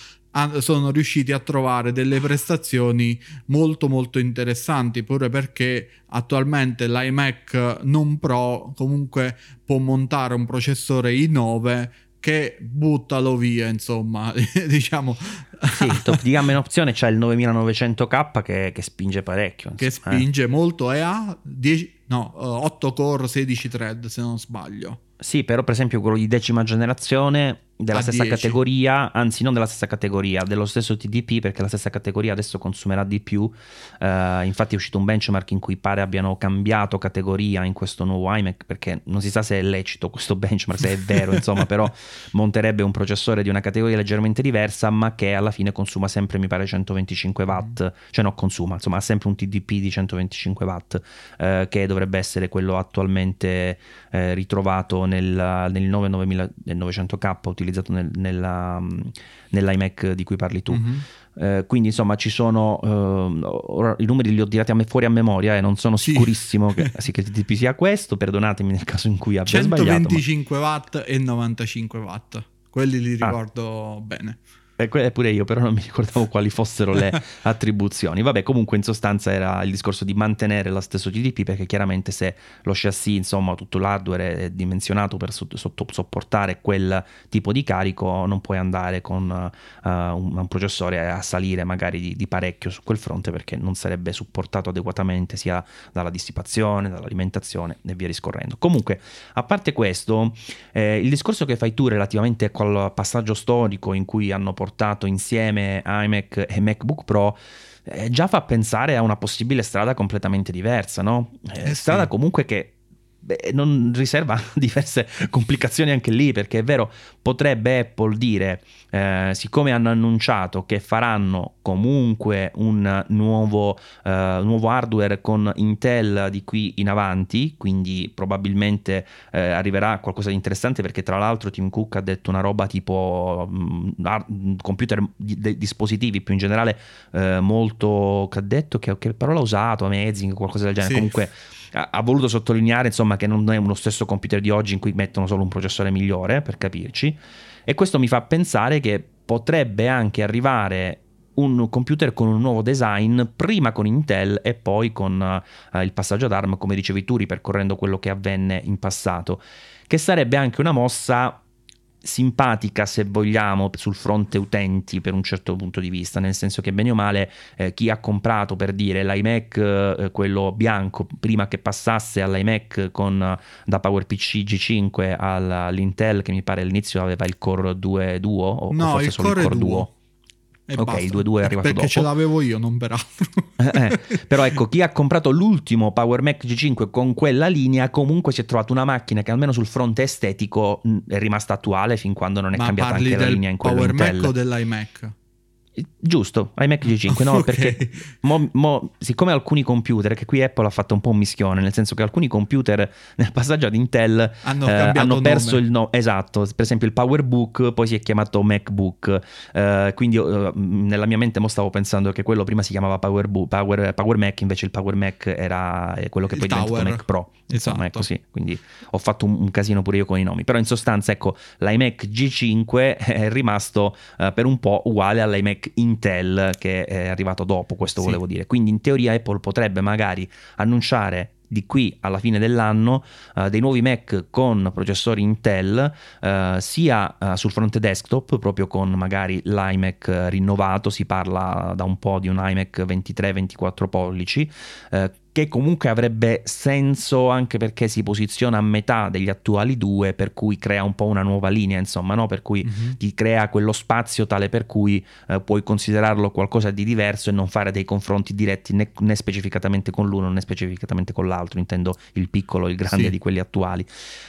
sono riusciti a trovare delle prestazioni molto molto interessanti pure perché attualmente l'iMac non Pro comunque può montare un processore i9 che buttalo via, insomma, diciamo. Sì, top di gamma in opzione c'è il 9900K che, che spinge parecchio. Insomma, che spinge eh. molto e ha 10, no, 8 core, 16 thread se non sbaglio. Sì, però per esempio quello di decima generazione della stessa 10. categoria, anzi non della stessa categoria, dello stesso TDP perché la stessa categoria adesso consumerà di più, uh, infatti è uscito un benchmark in cui pare abbiano cambiato categoria in questo nuovo iMac perché non si sa se è lecito questo benchmark, se è vero insomma, però monterebbe un processore di una categoria leggermente diversa ma che alla fine consuma sempre mi pare 125 watt, cioè no consuma, insomma ha sempre un TDP di 125 watt uh, che dovrebbe essere quello attualmente uh, ritrovato nel, nel 9900K utilizzato nel, nella, nell'iMac di cui parli tu. Mm-hmm. Eh, quindi insomma ci sono uh, i numeri li ho tirati a me fuori a memoria e non sono sì. sicurissimo che, sì, che TTP sia questo perdonatemi nel caso in cui abbia 125 sbagliato 125 watt e 95 watt quelli li ah. ricordo ah. bene eh, pure io, però non mi ricordavo quali fossero le attribuzioni. Vabbè, comunque in sostanza era il discorso di mantenere lo stesso GDP perché chiaramente se lo chassis, insomma, tutto l'hardware è dimensionato per sopportare quel tipo di carico, non puoi andare con uh, un, un, processore a salire magari di, di, parecchio su quel fronte perché non sarebbe supportato adeguatamente sia dalla dissipazione, dall'alimentazione e via discorrendo. Comunque, a parte questo, eh, il discorso che fai tu relativamente a quel passaggio storico in cui hanno portato portato insieme iMac e MacBook Pro eh, già fa pensare a una possibile strada completamente diversa, no? Eh, eh strada sì. comunque che beh, non riserva diverse complicazioni anche lì, perché è vero, potrebbe Apple dire, eh, siccome hanno annunciato che faranno comunque un nuovo, eh, nuovo, hardware con Intel di qui in avanti, quindi probabilmente eh, arriverà qualcosa di interessante, perché tra l'altro Tim Cook ha detto una roba tipo mh, mm, computer di, dispositivi più in generale eh, molto, che ha detto, che, che parola ha usato, amazing, qualcosa del genere, sì. comunque ha voluto sottolineare insomma, che non è uno stesso computer di oggi in cui mettono solo un processore migliore, per capirci, e questo mi fa pensare che potrebbe anche arrivare un computer con un nuovo design, prima con Intel e poi con uh, il passaggio ad ARM, come dicevi tu, ripercorrendo quello che avvenne in passato, che sarebbe anche una mossa simpatica se vogliamo sul fronte utenti per un certo punto di vista nel senso che bene o male eh, chi ha comprato per dire l'iMac eh, quello bianco prima che passasse all'iMac con da PowerPC G5 all'Intel che mi pare all'inizio aveva il Core 2 Duo o, no, forse il solo Core il Core Duo. Duo e ok, basta. il 2.2 è arrivato Perché dopo. ce l'avevo io, non peraltro. eh, però ecco, chi ha comprato l'ultimo Power Mac G5 con quella linea comunque si è trovato una macchina che almeno sul fronte estetico è rimasta attuale fin quando non è Ma cambiata anche la linea in quello Power Intel. Mac o dell'iMac? Giusto, iMac G5, no? Ok. Perché mo- mo- siccome alcuni computer, che qui Apple ha fatto un po' un mischione, nel senso che alcuni computer nel passaggio ad Intel Hanno eh, hanno perso nome. il nome, esatto, per esempio il PowerBook poi si è chiamato MacBook, eh, quindi eh, nella mia mente mo stavo pensando che quello prima si chiamava PowerBook, Power, Power Mac, invece il Power Mac era quello che poi è diventato. Mac Pro, insomma Esatto. è così, quindi ho fatto un, un casino pure io con i nomi, però in sostanza ecco l'iMac G5 è rimasto eh, per un po' uguale all'iMac Intel che è arrivato dopo, questo Sì. volevo dire. Quindi in teoria Apple potrebbe magari annunciare di qui alla fine dell'anno eh, dei nuovi Mac con processori Intel eh, sia eh, sul fronte desktop proprio con magari l'iMac rinnovato si parla da un po' di un iMac 23-24 pollici che comunque avrebbe senso anche perché si posiziona a metà degli attuali due, per cui crea un po' una nuova linea, insomma, no? per cui mm-hmm. ti crea quello spazio tale per cui eh, puoi considerarlo qualcosa di diverso e non fare dei confronti diretti né, né, specificatamente con l'uno né specificatamente con l'altro, intendo il piccolo, il grande sì. di quelli attuali.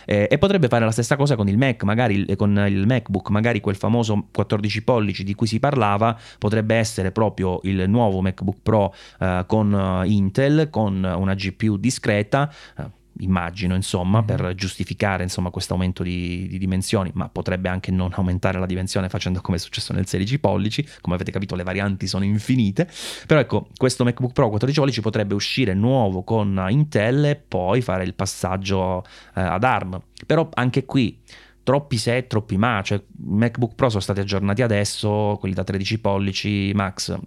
Eh, e potrebbe fare la stessa cosa con il Mac, magari con il MacBook, magari quel famoso 14 pollici di cui si parlava potrebbe essere proprio il nuovo MacBook Pro eh, con eh, Intel, con una GPU discreta eh, immagino insomma mm-hmm. per giustificare insomma questo aumento di, di, dimensioni ma potrebbe anche non aumentare la dimensione facendo come è successo nel 16 pollici come avete capito le varianti sono infinite però ecco questo MacBook Pro 14 pollici potrebbe uscire nuovo con Intel e poi fare il passaggio eh, ad ARM però anche qui troppi se, troppi ma, cioè MacBook Pro sono stati aggiornati adesso, quelli da 13 pollici Max,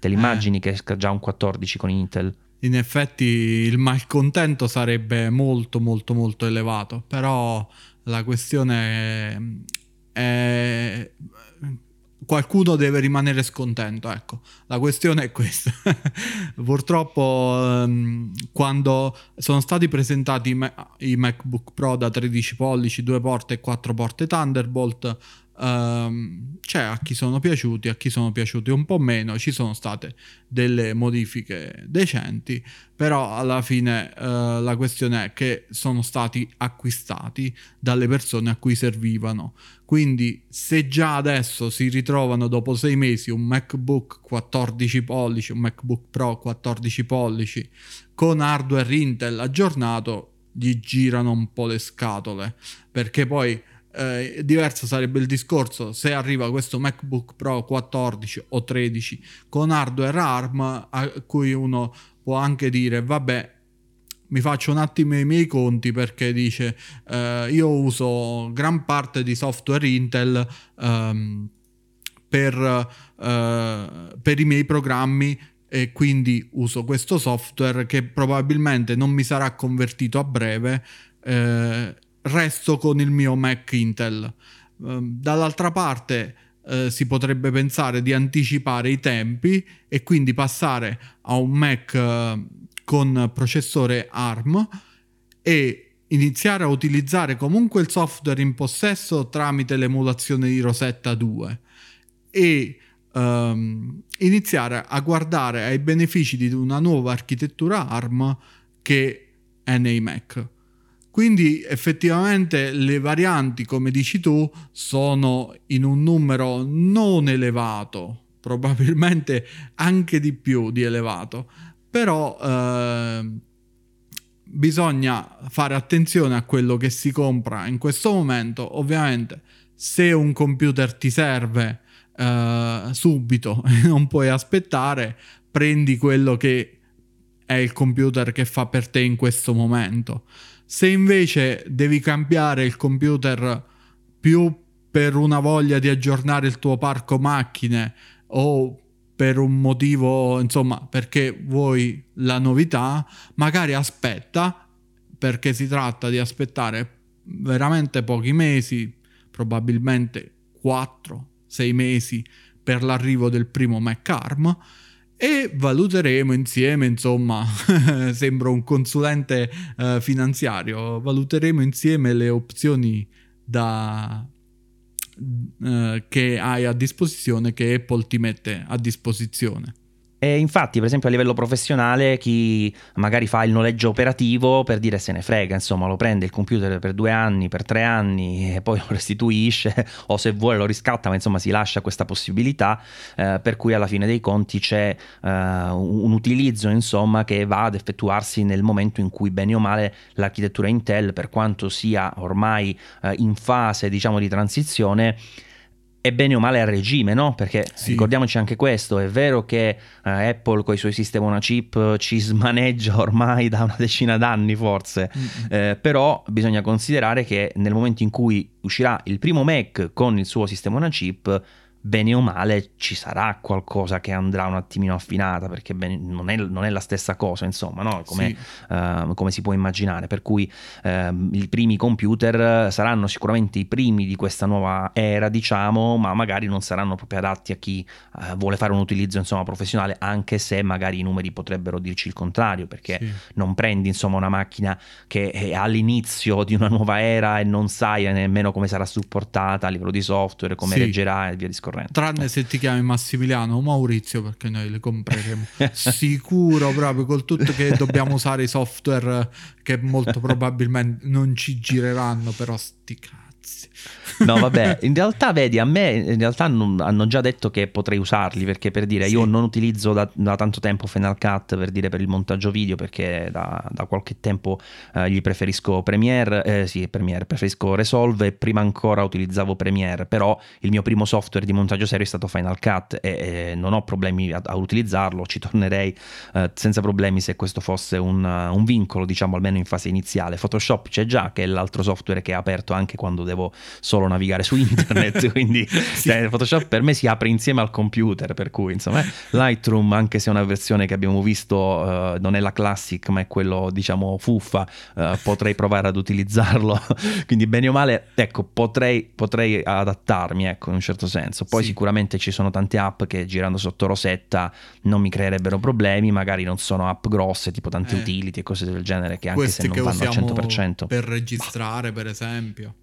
te li eh. immagini eh. che esca già un 14 con Intel? In effetti il malcontento sarebbe molto molto molto elevato, però la questione è, è qualcuno deve rimanere scontento. Ecco, la questione è questa. Purtroppo, um, quando sono stati presentati i, Ma- i, MacBook Pro da 13 pollici, 2 porte e 4 porte Thunderbolt, Um, c'è a chi sono piaciuti, a chi sono piaciuti un po' meno, ci sono state delle modifiche decenti, però alla fine uh, la questione è che sono stati acquistati dalle persone a cui servivano. Quindi se già adesso si ritrovano dopo sei mesi un MacBook 14 pollici, un MacBook Pro 14 pollici con hardware Intel aggiornato, gli girano un po' le scatole, perché poi eh, diverso sarebbe il discorso se arriva questo MacBook Pro 14 o 13 con hardware ARM a cui uno può anche dire vabbè mi faccio un attimo i miei conti perché dice eh, io uso gran parte di software Intel ehm, per, eh, per i miei programmi e quindi uso questo software che probabilmente non mi sarà convertito a breve eh, resto con il mio Mac Intel. Ehm, dall'altra parte eh, si potrebbe pensare di anticipare i tempi e quindi passare a un Mac eh, con processore ARM e iniziare a utilizzare comunque il software in possesso tramite l'emulazione di Rosetta 2 e um, iniziare a guardare ai benefici di una nuova architettura ARM che è nei Mac. Quindi effettivamente le varianti, come dici tu, sono in un numero non elevato, probabilmente anche di più di elevato, però eh, bisogna fare attenzione a quello che si compra in questo momento. Ovviamente se un computer ti serve eh, subito e non puoi aspettare, prendi quello che è il computer che fa per te in questo momento. Se invece devi cambiare il computer più per una voglia di aggiornare il tuo parco macchine o per un motivo, insomma, perché vuoi la novità, magari aspetta, perché si tratta di aspettare veramente pochi mesi, probabilmente 4-6 mesi per l'arrivo del primo Mac ARM e valuteremo insieme, insomma, sembro un consulente uh, finanziario, valuteremo insieme le opzioni da, uh, che hai a disposizione, che Apple ti mette a disposizione. E infatti, per esempio, a livello professionale, chi magari fa il noleggio operativo per dire se ne frega, insomma, lo prende il computer per due anni, per tre anni e poi lo restituisce, o se vuole lo riscatta, ma insomma si lascia questa possibilità, eh, per cui alla fine dei conti c'è eh, un utilizzo, insomma, che va ad effettuarsi nel momento in cui, bene o male, l'architettura Intel, per quanto sia ormai eh, in fase, diciamo, di transizione, è bene o male a regime, no? Perché sì. ricordiamoci anche questo, è vero che eh, Apple con i suoi sistemi una chip ci smaneggia ormai da una decina d'anni forse, mm-hmm. eh, però bisogna considerare che nel momento in cui uscirà il primo Mac con il suo sistema una chip, bene o male ci sarà qualcosa che andrà un attimino affinata perché non è, non è la stessa cosa insomma no? come, sì. uh, come, si può immaginare per cui uh, i primi computer saranno sicuramente i primi di questa nuova era diciamo ma magari non saranno proprio adatti a chi uh, vuole fare un utilizzo insomma professionale anche se magari i numeri potrebbero dirci il contrario perché sì. non prendi insomma una macchina che è all'inizio di una nuova era e non sai nemmeno come sarà supportata a livello di software come sì. reggerà e via discorrendo corrente. Tranne se ti chiami Massimiliano o Maurizio, perché noi le compreremo. Sicuro proprio col tutto che dobbiamo usare i software che molto probabilmente non ci gireranno, però sti cazzi. No, vabbè, in realtà, vedi, a me in realtà non, hanno già detto che potrei usarli perché per dire, sì. io non utilizzo da, da, tanto tempo Final Cut per dire per il montaggio video perché da, da qualche tempo eh, gli preferisco Premiere, eh, sì, Premiere, preferisco Resolve e prima ancora utilizzavo Premiere, però il mio primo software di montaggio serio è stato Final Cut e, e non ho problemi a, a utilizzarlo, ci tornerei eh, senza problemi se questo fosse un, un vincolo, diciamo almeno in fase iniziale. Photoshop c'è già, che è l'altro software che è aperto anche quando devo solo navigare su internet, quindi sì. cioè, Photoshop per me si apre insieme al computer, per cui insomma Lightroom, anche se è una versione che abbiamo visto uh, non è la classic, ma è quello diciamo fuffa, uh, potrei provare ad utilizzarlo, quindi bene o male, ecco, potrei, potrei adattarmi, ecco, in un certo senso. Poi sì. sicuramente ci sono tante app che girando sotto Rosetta non mi creerebbero problemi, magari non sono app grosse, tipo tante eh. utility e cose del genere che anche se non vanno al 100%. Per registrare, bah. per esempio.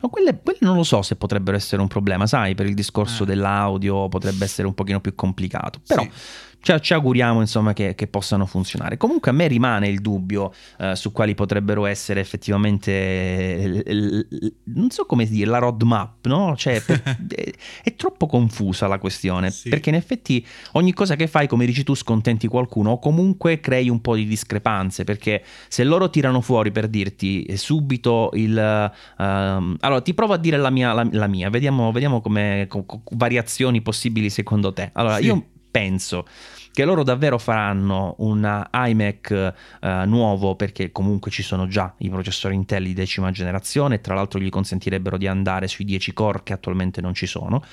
No, quelle, quelle, non lo so se potrebbero essere un problema, sai, per il discorso eh. dell'audio potrebbe essere un pochino più complicato, però sì cioè, ci auguriamo insomma che, che, possano funzionare. Comunque a me rimane il dubbio eh, su quali potrebbero essere effettivamente, l, l, non so come dire, la roadmap, no? Cioè, per, è, è, troppo confusa la questione, sì. perché in effetti ogni cosa che fai, come dici tu, scontenti qualcuno o comunque crei un po' di discrepanze, perché se loro tirano fuori per dirti subito il... Uh, allora, ti provo a dire la mia, la, la mia. vediamo, vediamo come com, com, variazioni possibili secondo te. Allora, sì. io penso che loro davvero faranno un iMac eh, nuovo perché comunque ci sono già i processori Intel di decima generazione tra l'altro gli consentirebbero di andare sui 10 core che attualmente non ci sono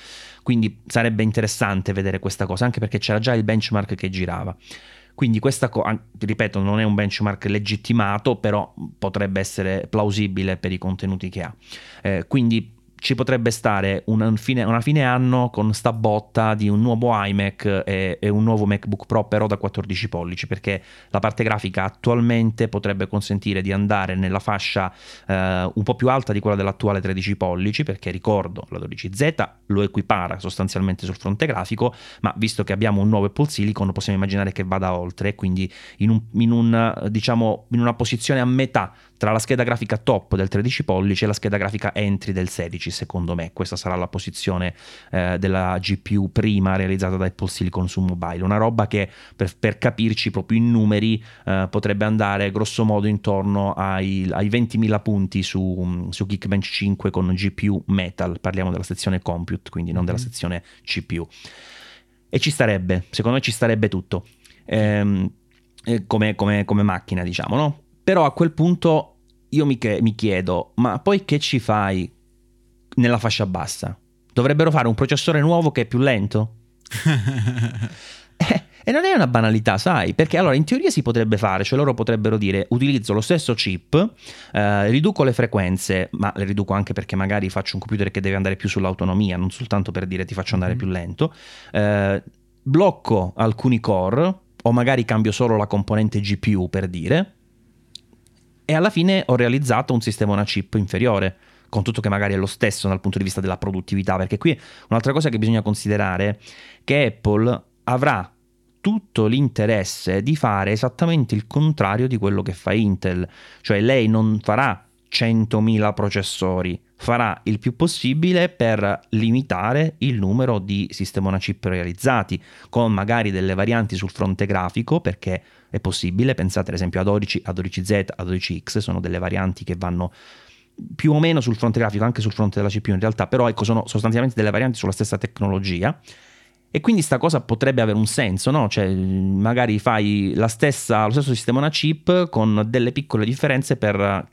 quindi sarebbe interessante vedere questa cosa anche perché c'era già il benchmark che girava quindi questa cosa, ripeto, non è un benchmark legittimato, però potrebbe essere plausibile per i contenuti che ha. Eh, quindi ci potrebbe stare una fine, una fine, anno con sta botta di un nuovo iMac e, e, un nuovo MacBook Pro però da 14 pollici perché la parte grafica attualmente potrebbe consentire di andare nella fascia eh, un po' più alta di quella dell'attuale 13 pollici perché ricordo la 12Z lo equipara sostanzialmente sul fronte grafico ma visto che abbiamo un nuovo Apple Silicon possiamo immaginare che vada oltre quindi in, un, in, un, diciamo, in una posizione a metà tra la scheda grafica top del 13 pollici e la scheda grafica entry del 16 secondo me. Questa sarà la posizione eh, della GPU prima realizzata da Apple Silicon su mobile. Una roba che per, per capirci proprio in numeri eh, potrebbe andare grosso modo intorno ai, ai 20.000 punti su, su Geekbench 5 con GPU Metal. Parliamo della sezione compute quindi non della mm-hmm. sezione CPU e ci starebbe secondo me ci starebbe tutto. Ehm, eh, come, come, come macchina diciamo no? Però a quel punto io mi, mi chiedo, ma poi che ci fai nella fascia bassa? Dovrebbero fare un processore nuovo che è più lento? eh, e non è una banalità, sai? Perché allora in teoria si potrebbe fare, cioè loro potrebbero dire utilizzo lo stesso chip, eh, riduco le frequenze, ma le riduco anche perché magari faccio un computer che deve andare più sull'autonomia, non soltanto per dire ti faccio andare mm-hmm. più lento, eh, blocco alcuni core o magari cambio solo la componente GPU per dire, e alla fine ho realizzato un sistema una chip inferiore con tutto che magari è lo stesso dal punto di vista della produttività, perché qui un'altra cosa che bisogna considerare è che Apple avrà tutto l'interesse di fare esattamente il contrario di quello che fa Intel, cioè lei non farà 100.000 processori, farà il più possibile per limitare il numero di sistema una chip realizzati, con magari delle varianti sul fronte grafico, perché è possibile, pensate ad esempio a 12, a 12Z, a 12X, sono delle varianti che vanno più o meno sul fronte grafico, anche sul fronte della CPU in realtà, però ecco sono sostanzialmente delle varianti sulla stessa tecnologia. E quindi sta cosa potrebbe avere un senso, no? Cioè, magari fai stessa, lo stesso sistema una chip con delle piccole differenze per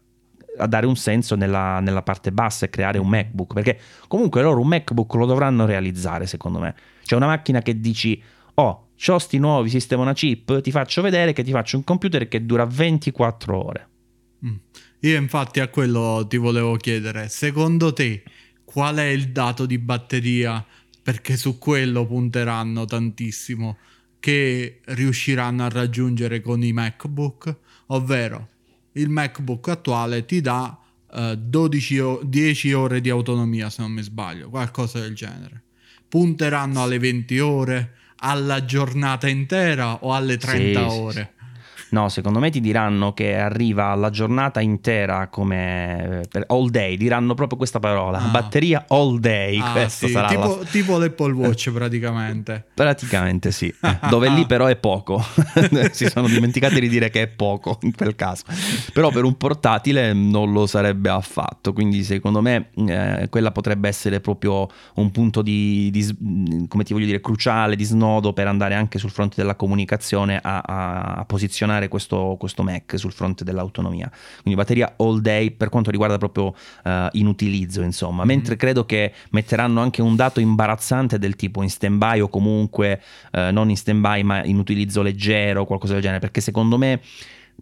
a dare un senso nella, nella, parte bassa e creare un MacBook, perché comunque loro un MacBook lo dovranno realizzare secondo me. C'è una macchina che dici, oh, ho sti nuovi sistema una chip, ti faccio vedere che ti faccio un computer che dura 24 ore. Mm. Io infatti a quello ti volevo chiedere, secondo te qual è il dato di batteria? Perché su quello punteranno tantissimo che riusciranno a raggiungere con i MacBook, ovvero il MacBook attuale ti dà eh, 12 o- 10 ore di autonomia se non mi sbaglio, qualcosa del genere. Punteranno alle 20 ore, alla giornata intera o alle 30 sì, ore? No, secondo me ti diranno che arriva la giornata intera come eh, per all day, diranno proprio questa parola, ah. batteria all day. Ah, sì. tipo, la... tipo, l'Apple Watch praticamente. praticamente sì, dove lì però è poco, si sono dimenticati di dire che è poco in quel caso, però per un portatile non lo sarebbe affatto, quindi secondo me eh, quella potrebbe essere proprio un punto di, di, come ti voglio dire, cruciale, di snodo per andare anche sul fronte della comunicazione a, a, a posizionare posizionare questo, questo, Mac sul fronte dell'autonomia. Quindi batteria all day per quanto riguarda proprio uh, in utilizzo, insomma. Mm-hmm. Mentre credo che metteranno anche un dato imbarazzante del tipo in stand by o comunque uh, non in stand by ma in utilizzo leggero o qualcosa del genere, perché secondo me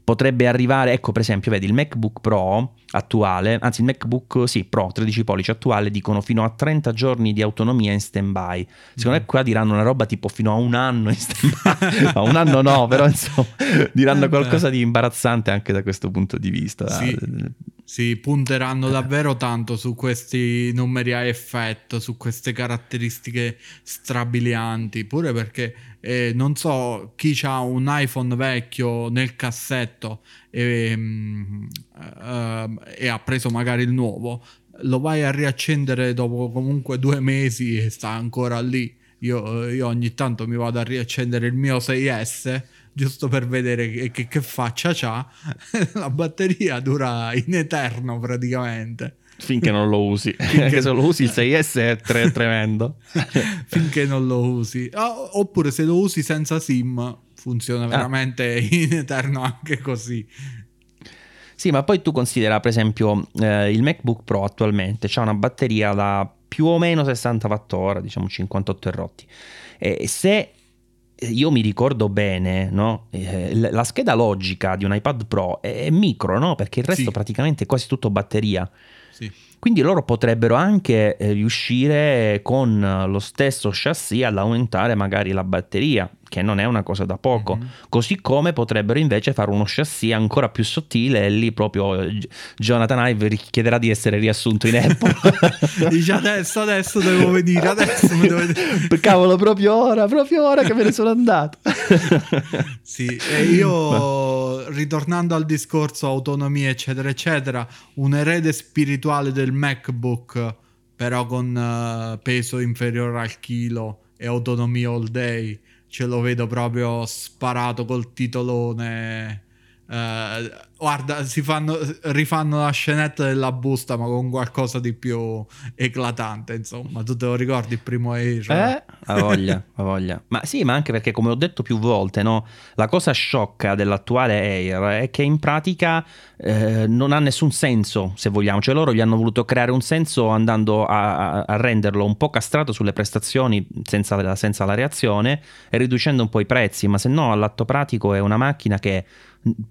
potrebbe arrivare, ecco per esempio, vedi il MacBook Pro attuale, anzi il MacBook sì, Pro 13 pollici attuale dicono fino a 30 giorni di autonomia in stand-by. Secondo mm. me qua diranno una roba tipo fino a un anno in stand-by. no, un anno no, però insomma diranno eh qualcosa di imbarazzante anche da questo punto di vista. Sì. Sì, punteranno davvero tanto su questi numeri a effetto, su queste caratteristiche strabilianti, pure perché eh, non so chi ha un iPhone vecchio nel cassetto e, um, uh, e ha preso magari il nuovo, lo vai a riaccendere dopo comunque due mesi e sta ancora lì. Io, io ogni tanto mi vado a riaccendere il mio 6S giusto per vedere che, che, che faccia c'ha, la batteria dura in eterno praticamente. Finché non lo usi, finché se lo usi il 6S è tre- tremendo. finché non lo usi, oh, oppure se lo usi senza SIM funziona ah. veramente ah. in eterno anche così. Sì, ma poi tu considera, per esempio, eh, il MacBook Pro attualmente ha una batteria da più o meno 60 Wh, diciamo 58 rotti. E se io mi ricordo bene, no? eh, la scheda logica di un iPad Pro è, micro, no? Perché il resto sì. praticamente è quasi tutto batteria. Sì. Quindi loro potrebbero anche eh, riuscire con lo stesso chassis ad aumentare magari la batteria, che non è una cosa da poco. Mm-hmm. Così come potrebbero invece fare uno chassis ancora più sottile e lì proprio Jonathan Ive richiederà di essere riassunto in Apple. Dice adesso, adesso devo venire, adesso mi devo venire. Cavolo, proprio ora, proprio ora che me ne sono andato. sì, e io ritornando al discorso autonomia eccetera eccetera, un erede spirituale del MacBook, però con uh, peso inferiore al chilo e autonomia all day. Ce lo vedo proprio sparato col titolone Uh, guarda, si fanno, rifanno la scenetta della busta, ma con qualcosa di più eclatante. Insomma, tu te lo ricordi il primo Air? Eh, ha voglia, ha voglia. Ma sì, ma anche perché, come ho detto più volte, no? la cosa sciocca dell'attuale Air è che in pratica eh, non ha nessun senso, se vogliamo. Cioè, loro gli hanno voluto creare un senso andando a, a renderlo un po' castrato sulle prestazioni senza la, senza la reazione e riducendo un po' i prezzi. Ma se no, all'atto pratico è una macchina che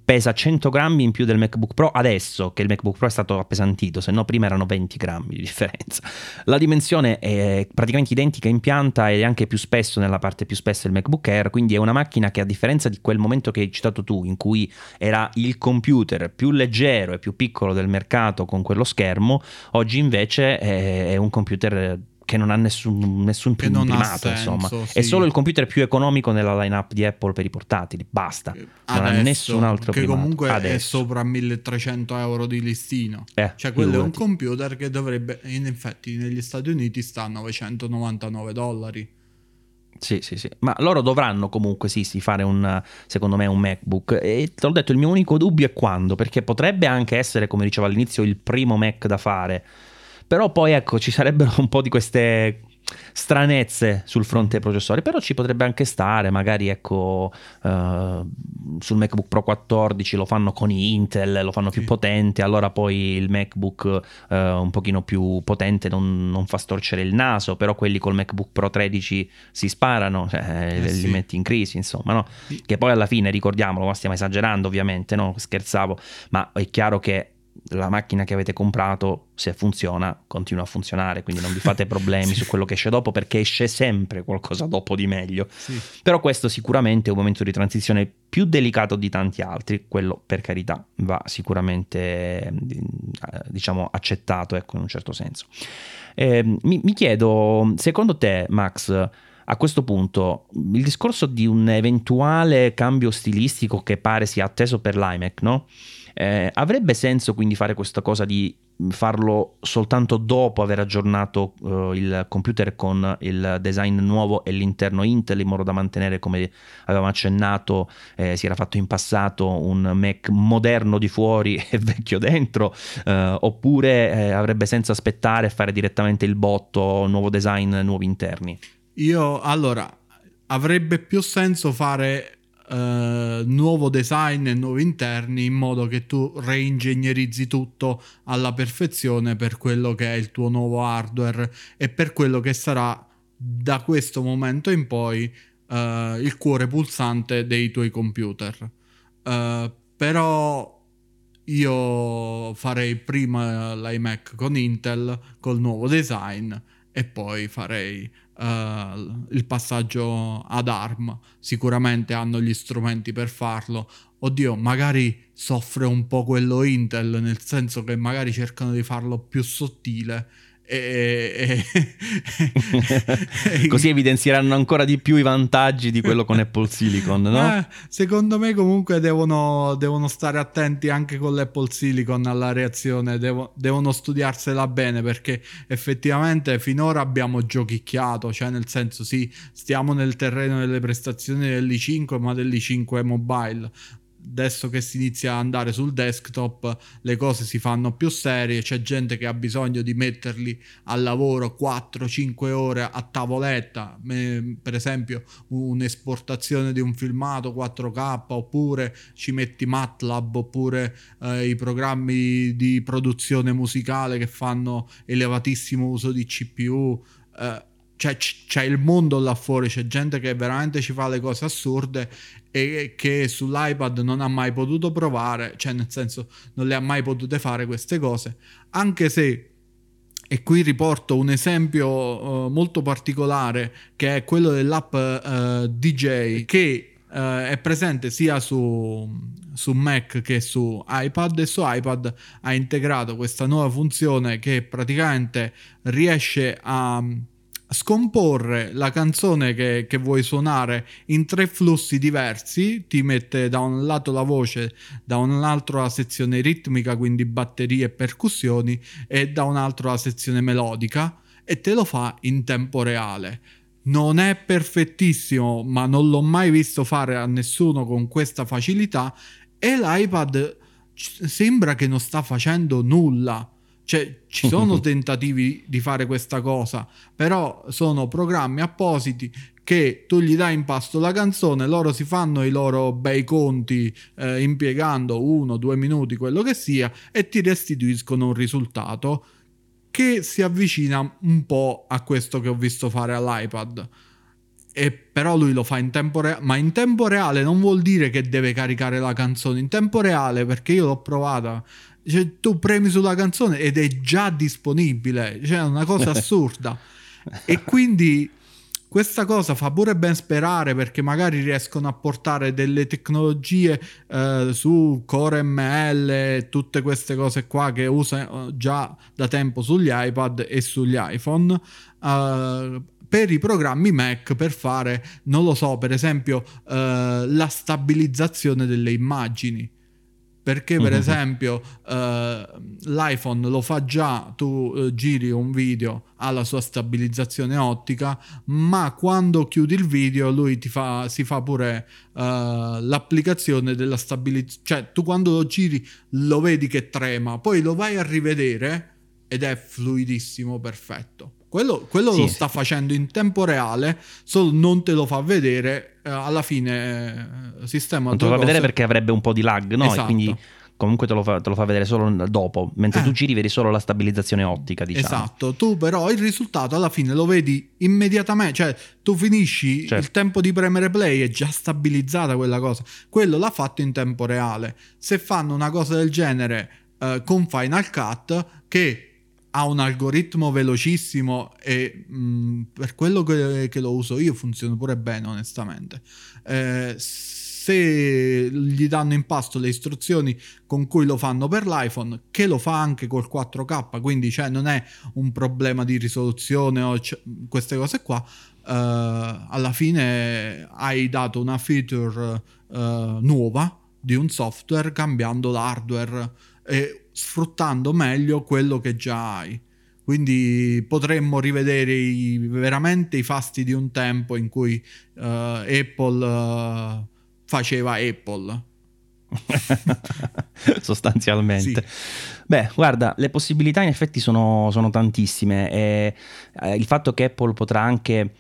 pesa 100 grammi in più del MacBook Pro adesso che il MacBook Pro è stato appesantito, se no prima erano 20 grammi di differenza. La dimensione è praticamente identica in pianta e anche più spesso nella parte più spessa del MacBook Air, quindi è una macchina che a differenza di quel momento che hai citato tu, in cui era il computer più leggero e più piccolo del mercato con quello schermo, oggi invece è un computer che non ha nessun, nessun che primato, insomma. Sì. È solo il computer più economico nella lineup di Apple per i portatili, basta. Adesso, non ha nessun altro che primato. comunque Adesso. è sopra 1300 euro di listino. Eh, cioè quello è un computer che dovrebbe, in effetti negli Stati Uniti sta a 999 dollari. Sì, sì, sì, ma loro dovranno comunque sì, sì, fare un, secondo me un MacBook e te l'ho detto, il mio unico dubbio è quando, perché potrebbe anche essere, come dicevo all'inizio, il primo Mac da fare, però poi ecco, ci sarebbero un po' di queste stranezze sul fronte processori, però ci potrebbe anche stare, magari ecco uh, sul MacBook Pro 14 lo fanno con Intel, lo fanno più sì. potente, allora poi il MacBook uh, un pochino più potente non, non, fa storcere il naso, però quelli col MacBook Pro 13 si sparano, cioè, eh, li sì. metti in crisi, insomma, no? Che poi alla fine, ricordiamolo, ma stiamo esagerando ovviamente, no? scherzavo, ma è chiaro che la macchina che avete comprato, se funziona, continua a funzionare, quindi non vi fate problemi sì. su quello che esce dopo perché esce sempre qualcosa dopo di meglio. Sì. Però questo sicuramente è un momento di transizione più delicato di tanti altri, quello per carità va sicuramente eh, diciamo accettato ecco, in un certo senso. Eh, mi, mi chiedo, secondo te Max, a questo punto il discorso di un eventuale cambio stilistico che pare sia atteso per l'iMac, no? Eh, avrebbe senso quindi fare questa cosa di farlo soltanto dopo aver aggiornato uh, il computer con il design nuovo e l'interno Intel in modo da mantenere come avevamo accennato eh, si era fatto in passato un Mac moderno di fuori e vecchio dentro uh, oppure eh, avrebbe senso aspettare e fare direttamente il botto nuovo design nuovi interni? Io allora avrebbe più senso fare Uh, nuovo design e nuovi interni in modo che tu reingegnerizzi tutto alla perfezione per quello che è il tuo nuovo hardware e per quello che sarà da questo momento in poi uh, il cuore pulsante dei tuoi computer. Uh, però io farei prima l'iMac con Intel col nuovo design e poi farei uh, il passaggio ad ARM. Sicuramente hanno gli strumenti per farlo. Oddio, magari soffre un po' quello Intel, nel senso che magari cercano di farlo più sottile e, e, Così evidenzieranno ancora di più i vantaggi di quello con Apple Silicon, no? Eh, secondo me comunque devono, devono, stare attenti anche con l'Apple Silicon alla reazione, devo, devono studiarsela bene perché effettivamente finora abbiamo giochicchiato, cioè nel senso sì, stiamo nel terreno delle prestazioni dell'i5 ma dell'i5 mobile, adesso che si inizia ad andare sul desktop le cose si fanno più serie, c'è gente che ha bisogno di metterli al lavoro 4-5 ore a tavoletta, per esempio un'esportazione di un filmato 4K oppure ci metti MATLAB oppure eh, i programmi di produzione musicale che fanno elevatissimo uso di CPU. Eh, cioè, c'è il mondo là fuori, c'è gente che veramente ci fa le cose assurde e che sull'iPad non ha mai potuto provare, cioè nel senso non le ha mai potute fare queste cose, anche se e qui riporto un esempio uh, molto particolare che è quello dell'app uh, DJ che uh, è presente sia su, su Mac che su iPad e su iPad ha integrato questa nuova funzione che praticamente riesce a scomporre la canzone che, che, vuoi suonare in tre flussi diversi, ti mette da un lato la voce, da un altro la sezione ritmica, quindi batterie e percussioni, e da un altro la sezione melodica, e te lo fa in tempo reale. Non è perfettissimo, ma non l'ho mai visto fare a nessuno con questa facilità, e l'iPad sembra che non sta facendo nulla cioè, ci sono tentativi di fare questa cosa, però sono programmi appositi che tu gli dai in pasto la canzone, loro si fanno i loro bei conti eh, impiegando uno, due minuti, quello che sia, e ti restituiscono un risultato che si avvicina un po' a questo che ho visto fare all'iPad. E però lui lo fa in tempo reale, ma in tempo reale non vuol dire che deve caricare la canzone in tempo reale perché io l'ho provata cioè, tu premi sulla canzone ed è già disponibile, cioè è una cosa assurda. e quindi questa cosa fa pure ben sperare perché magari riescono a portare delle tecnologie eh, su Core ML tutte queste cose qua che usano eh, già da tempo sugli iPad e sugli iPhone. Eh, per i programmi Mac per fare, non lo so, per esempio eh, la stabilizzazione delle immagini perché per mm-hmm. esempio uh, l'iPhone lo fa già, tu uh, giri un video alla sua stabilizzazione ottica, ma quando chiudi il video lui ti fa, si fa pure uh, l'applicazione della stabilizzazione, cioè tu quando lo giri lo vedi che trema, poi lo vai a rivedere ed è fluidissimo, perfetto Quello, quello sì, lo sta facendo in tempo reale, solo non te lo fa vedere. Eh, alla fine, eh, sistema. Non te lo fa vedere perché avrebbe un po' di lag, no? Esatto. E quindi comunque te lo, fa, te lo, fa, vedere solo dopo, mentre eh. tu giri vedi solo la stabilizzazione ottica, diciamo. Esatto, tu però il risultato alla fine lo vedi immediatamente, cioè tu finisci certo. il tempo di premere play è già stabilizzata quella cosa. Quello l'ha fatto in tempo reale. Se fanno una cosa del genere eh, con Final Cut che ha un algoritmo velocissimo e mh, mm, per quello che, che, lo uso io funziona pure bene onestamente. Eh, se gli danno in pasto le istruzioni con cui lo fanno per l'iPhone, che lo fa anche col 4K, quindi cioè, non è un problema di risoluzione o c- queste cose qua, uh, alla fine hai dato una feature uh, nuova di un software cambiando l'hardware e sfruttando meglio quello che già hai. Quindi potremmo rivedere i, veramente i fasti di un tempo in cui uh, Apple faceva Apple. sostanzialmente. Sì. Beh, guarda, le possibilità in effetti sono, sono tantissime e eh, il fatto che Apple potrà anche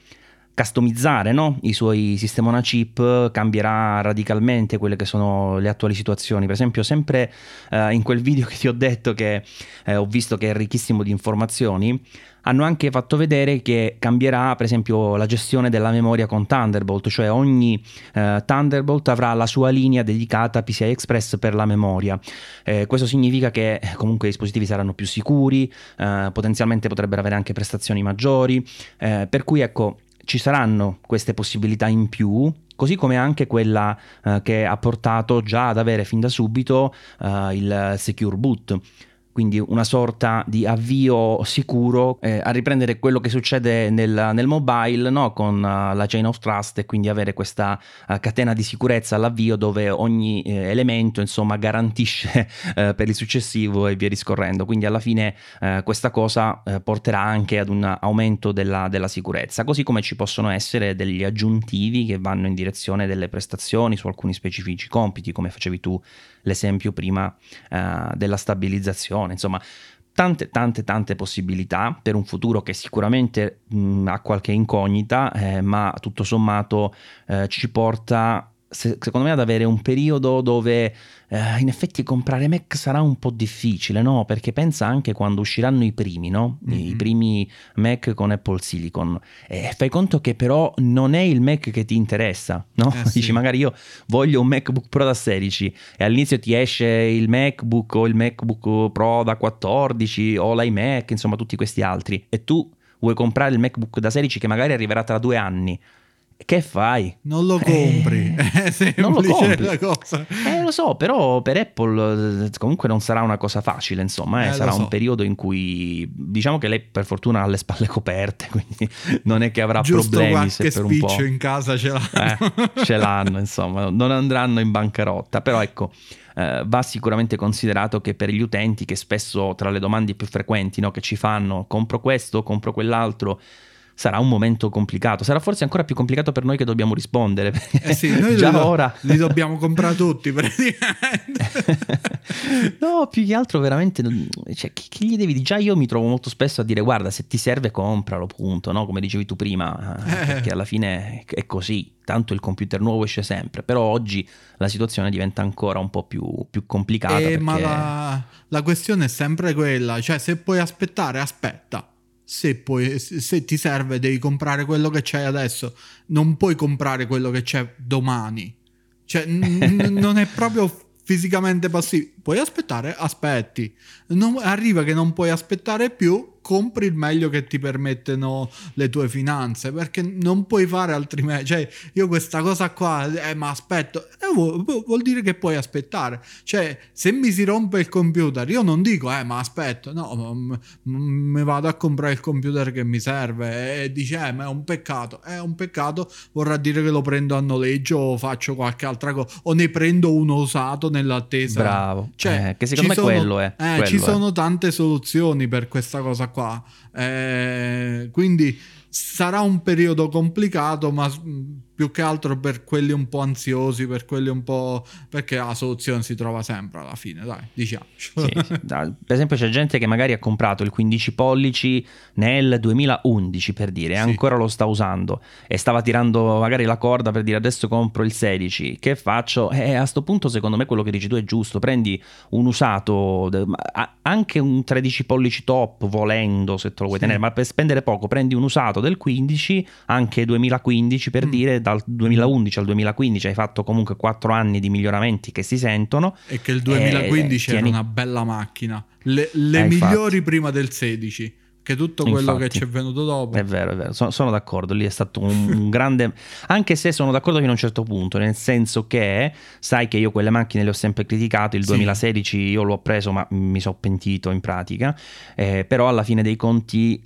customizzare no? i suoi sistemi on chip cambierà radicalmente quelle che sono le attuali situazioni. Per esempio, sempre eh, in quel video che ti ho detto che eh, ho visto che è ricchissimo di informazioni, hanno anche fatto vedere che cambierà per esempio la gestione della memoria con Thunderbolt, cioè ogni eh, Thunderbolt avrà la sua linea dedicata PCI Express per la memoria. Eh, questo significa che eh, comunque i dispositivi saranno più sicuri, eh, potenzialmente potrebbero avere anche prestazioni maggiori, eh, per cui ecco ci saranno queste possibilità in più, così come anche quella eh, che ha portato già ad avere fin da subito eh, il Secure Boot quindi una sorta di avvio sicuro eh, a riprendere quello che succede nel, nel mobile no? con uh, la chain of trust e quindi avere questa uh, catena di sicurezza all'avvio dove ogni eh, elemento insomma garantisce eh, per il successivo e via discorrendo quindi alla fine eh, questa cosa porterà anche ad un aumento della, della, sicurezza così come ci possono essere degli aggiuntivi che vanno in direzione delle prestazioni su alcuni specifici compiti come facevi tu l'esempio prima della stabilizzazione persone, insomma tante tante tante possibilità per un futuro che sicuramente mh, ha qualche incognita, eh, ma tutto sommato eh, ci porta secondo me ad avere un periodo dove eh, in effetti comprare Mac sarà un po' difficile, no? Perché pensa anche quando usciranno i primi, no? Mm-hmm. I primi Mac con Apple Silicon. E fai conto che però non è il Mac che ti interessa, no? Eh, Dici magari io voglio un MacBook Pro da 16 e all'inizio ti esce il MacBook o il MacBook Pro da 14 o l'iMac, insomma tutti questi altri e tu vuoi comprare il MacBook da 16 che magari arriverà tra due anni che fai? Non lo compri, eh, è non lo compri. la cosa. Eh, lo so, però per Apple eh, comunque non sarà una cosa facile, insomma, eh, eh, sarà so. un periodo in cui diciamo che lei per fortuna ha le spalle coperte, quindi non è che avrà Giusto problemi se per un po'. in casa ce l'hanno. Eh, ce l'hanno, insomma, non andranno in bancarotta, però ecco eh, va sicuramente considerato che per gli utenti che spesso tra le domande più frequenti no, che ci fanno compro questo, compro quell'altro sarà un momento complicato. Sarà forse ancora più complicato per noi che dobbiamo rispondere. Eh sì, noi già li, ora li dobbiamo comprare tutti praticamente. no, più che altro veramente, cioè, che, che, gli devi dire? Già io mi trovo molto spesso a dire guarda, se ti serve compralo, punto, no? come dicevi tu prima, eh. eh. perché alla fine è così. Tanto il computer nuovo esce sempre, però oggi la situazione diventa ancora un po' più, più complicata. Eh, perché... Ma la, la questione è sempre quella, cioè se puoi aspettare, aspetta se, puoi, se ti serve devi comprare quello che c'hai adesso, non puoi comprare quello che c'è domani. Cioè, n- non è proprio fisicamente possibile. Puoi aspettare? Aspetti. Non, arriva che non puoi aspettare più, compri il meglio che ti permettono le tue finanze, perché non puoi fare altrimenti. Cioè, io questa cosa qua, eh, ma aspetto, eh, vuol, vuol, dire che puoi aspettare. Cioè, se mi si rompe il computer, io non dico, eh, ma aspetto, no, mi vado a comprare il computer che mi serve e dice, eh, ma è un peccato. È un peccato, vorrà dire che lo prendo a noleggio o faccio qualche altra cosa, o ne prendo uno usato nell'attesa. Bravo. Cioè, eh, che secondo me sono, quello è. Eh, quello ci è. sono tante soluzioni per questa cosa qua. Eh, quindi sarà un periodo complicato, ma più che altro per quelli un po' ansiosi, per quelli un po'... perché la soluzione si trova sempre alla fine, dai, diciamo. Sì, sì. Per esempio c'è gente che magari ha comprato il 15 pollici nel 2011 per dire, e sì. ancora lo sta usando e stava tirando magari la corda per dire adesso compro il 16, che faccio? E eh, a questo punto secondo me quello che dici tu è giusto, prendi un usato, anche un 13 pollici top volendo se te lo vuoi tenere, ma per spendere poco prendi un usato del 15, anche 2015 per mm. dire dal 2011 al 2015 hai fatto comunque 4 anni di miglioramenti che si sentono. E che il 2015 era tieni... una bella macchina. Le, le eh, migliori infatti. prima del 16 che tutto quello Infatti, che ci è venuto dopo. È vero, è vero, sono, sono d'accordo, lì è stato un, un, grande... Anche se sono d'accordo fino a un certo punto, nel senso che sai che io quelle macchine le ho sempre criticate, il 2016 io l'ho preso ma mi sono pentito in pratica, eh, però alla fine dei conti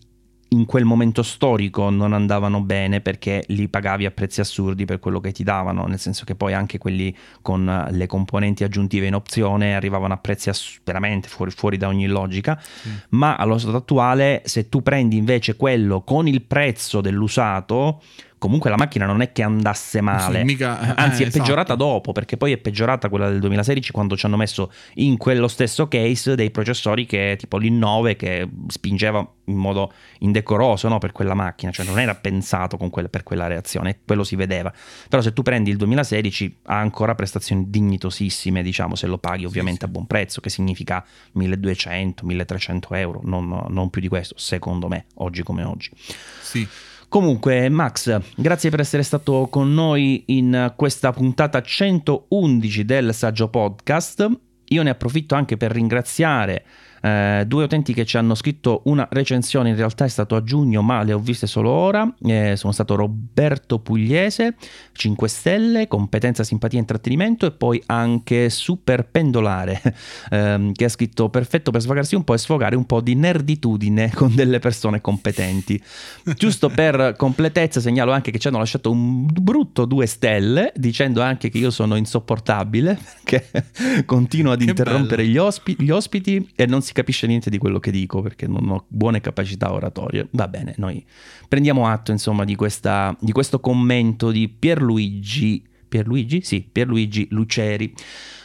in quel momento storico non andavano bene perché li pagavi a prezzi assurdi per quello che ti davano, nel senso che poi anche quelli con le componenti aggiuntive in opzione arrivavano a prezzi ass- veramente fuori, fuori, da ogni logica, sì. ma allo stato attuale se tu prendi invece quello con il prezzo dell'usato comunque la macchina non è che andasse male, sì, mica, eh, anzi è esatto. peggiorata dopo, perché poi è peggiorata quella del 2016 quando ci hanno messo in quello stesso case dei processori che tipo l'I9 che spingeva in modo indecoroso no, per quella macchina, cioè non era pensato quelle, per quella reazione, quello si vedeva. Però se tu prendi il 2016 ha ancora prestazioni dignitosissime, diciamo, se lo paghi ovviamente sì, sì. a buon prezzo, che significa 1200, 1300 euro, non, non più di questo, secondo me, oggi come oggi. Sì. Comunque, Max, grazie per essere stato con noi in questa puntata 111 del Saggio Podcast. Io ne approfitto anche per ringraziare eh, due utenti che ci hanno scritto una recensione, in realtà è stato a giugno, ma le ho viste solo ora. Eh, sono stato Roberto Pugliese, 5 stelle, competenza, simpatia e intrattenimento, e poi anche Super Pendolare, ehm, che ha scritto perfetto per sfogarsi un po' e sfogare un po' di nerditudine con delle persone competenti. Giusto per completezza segnalo anche che ci hanno lasciato un brutto due stelle, dicendo anche che io sono insopportabile, perché continuo ad che interrompere gli, ospi- gli ospiti e non si capisce niente di quello che dico perché non ho buone capacità oratorie. Va bene, noi prendiamo atto insomma di, questa, di questo commento di Pierluigi. Pierluigi? Sì, Pierluigi Luceri.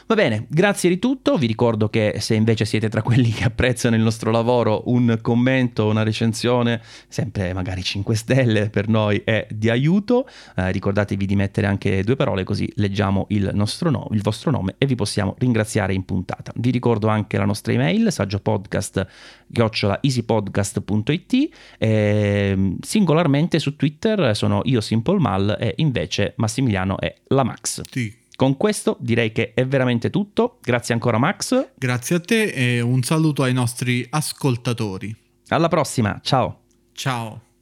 Va bene, grazie di tutto. Vi ricordo che se invece siete tra quelli che apprezzano il nostro lavoro, un commento, una recensione, sempre magari 5 stelle per noi è di aiuto. Eh, ricordatevi di mettere anche due parole così leggiamo il, nostro no, il vostro nome e vi possiamo ringraziare in puntata. Vi ricordo anche la nostra email, saggiopodcast easypodcast.it e singolarmente su Twitter sono io Simple Mal e invece Massimiliano è la Max. Sì. Con questo direi che è veramente tutto. Grazie ancora Max. Grazie a te e un saluto ai nostri ascoltatori. Alla prossima, ciao. Ciao.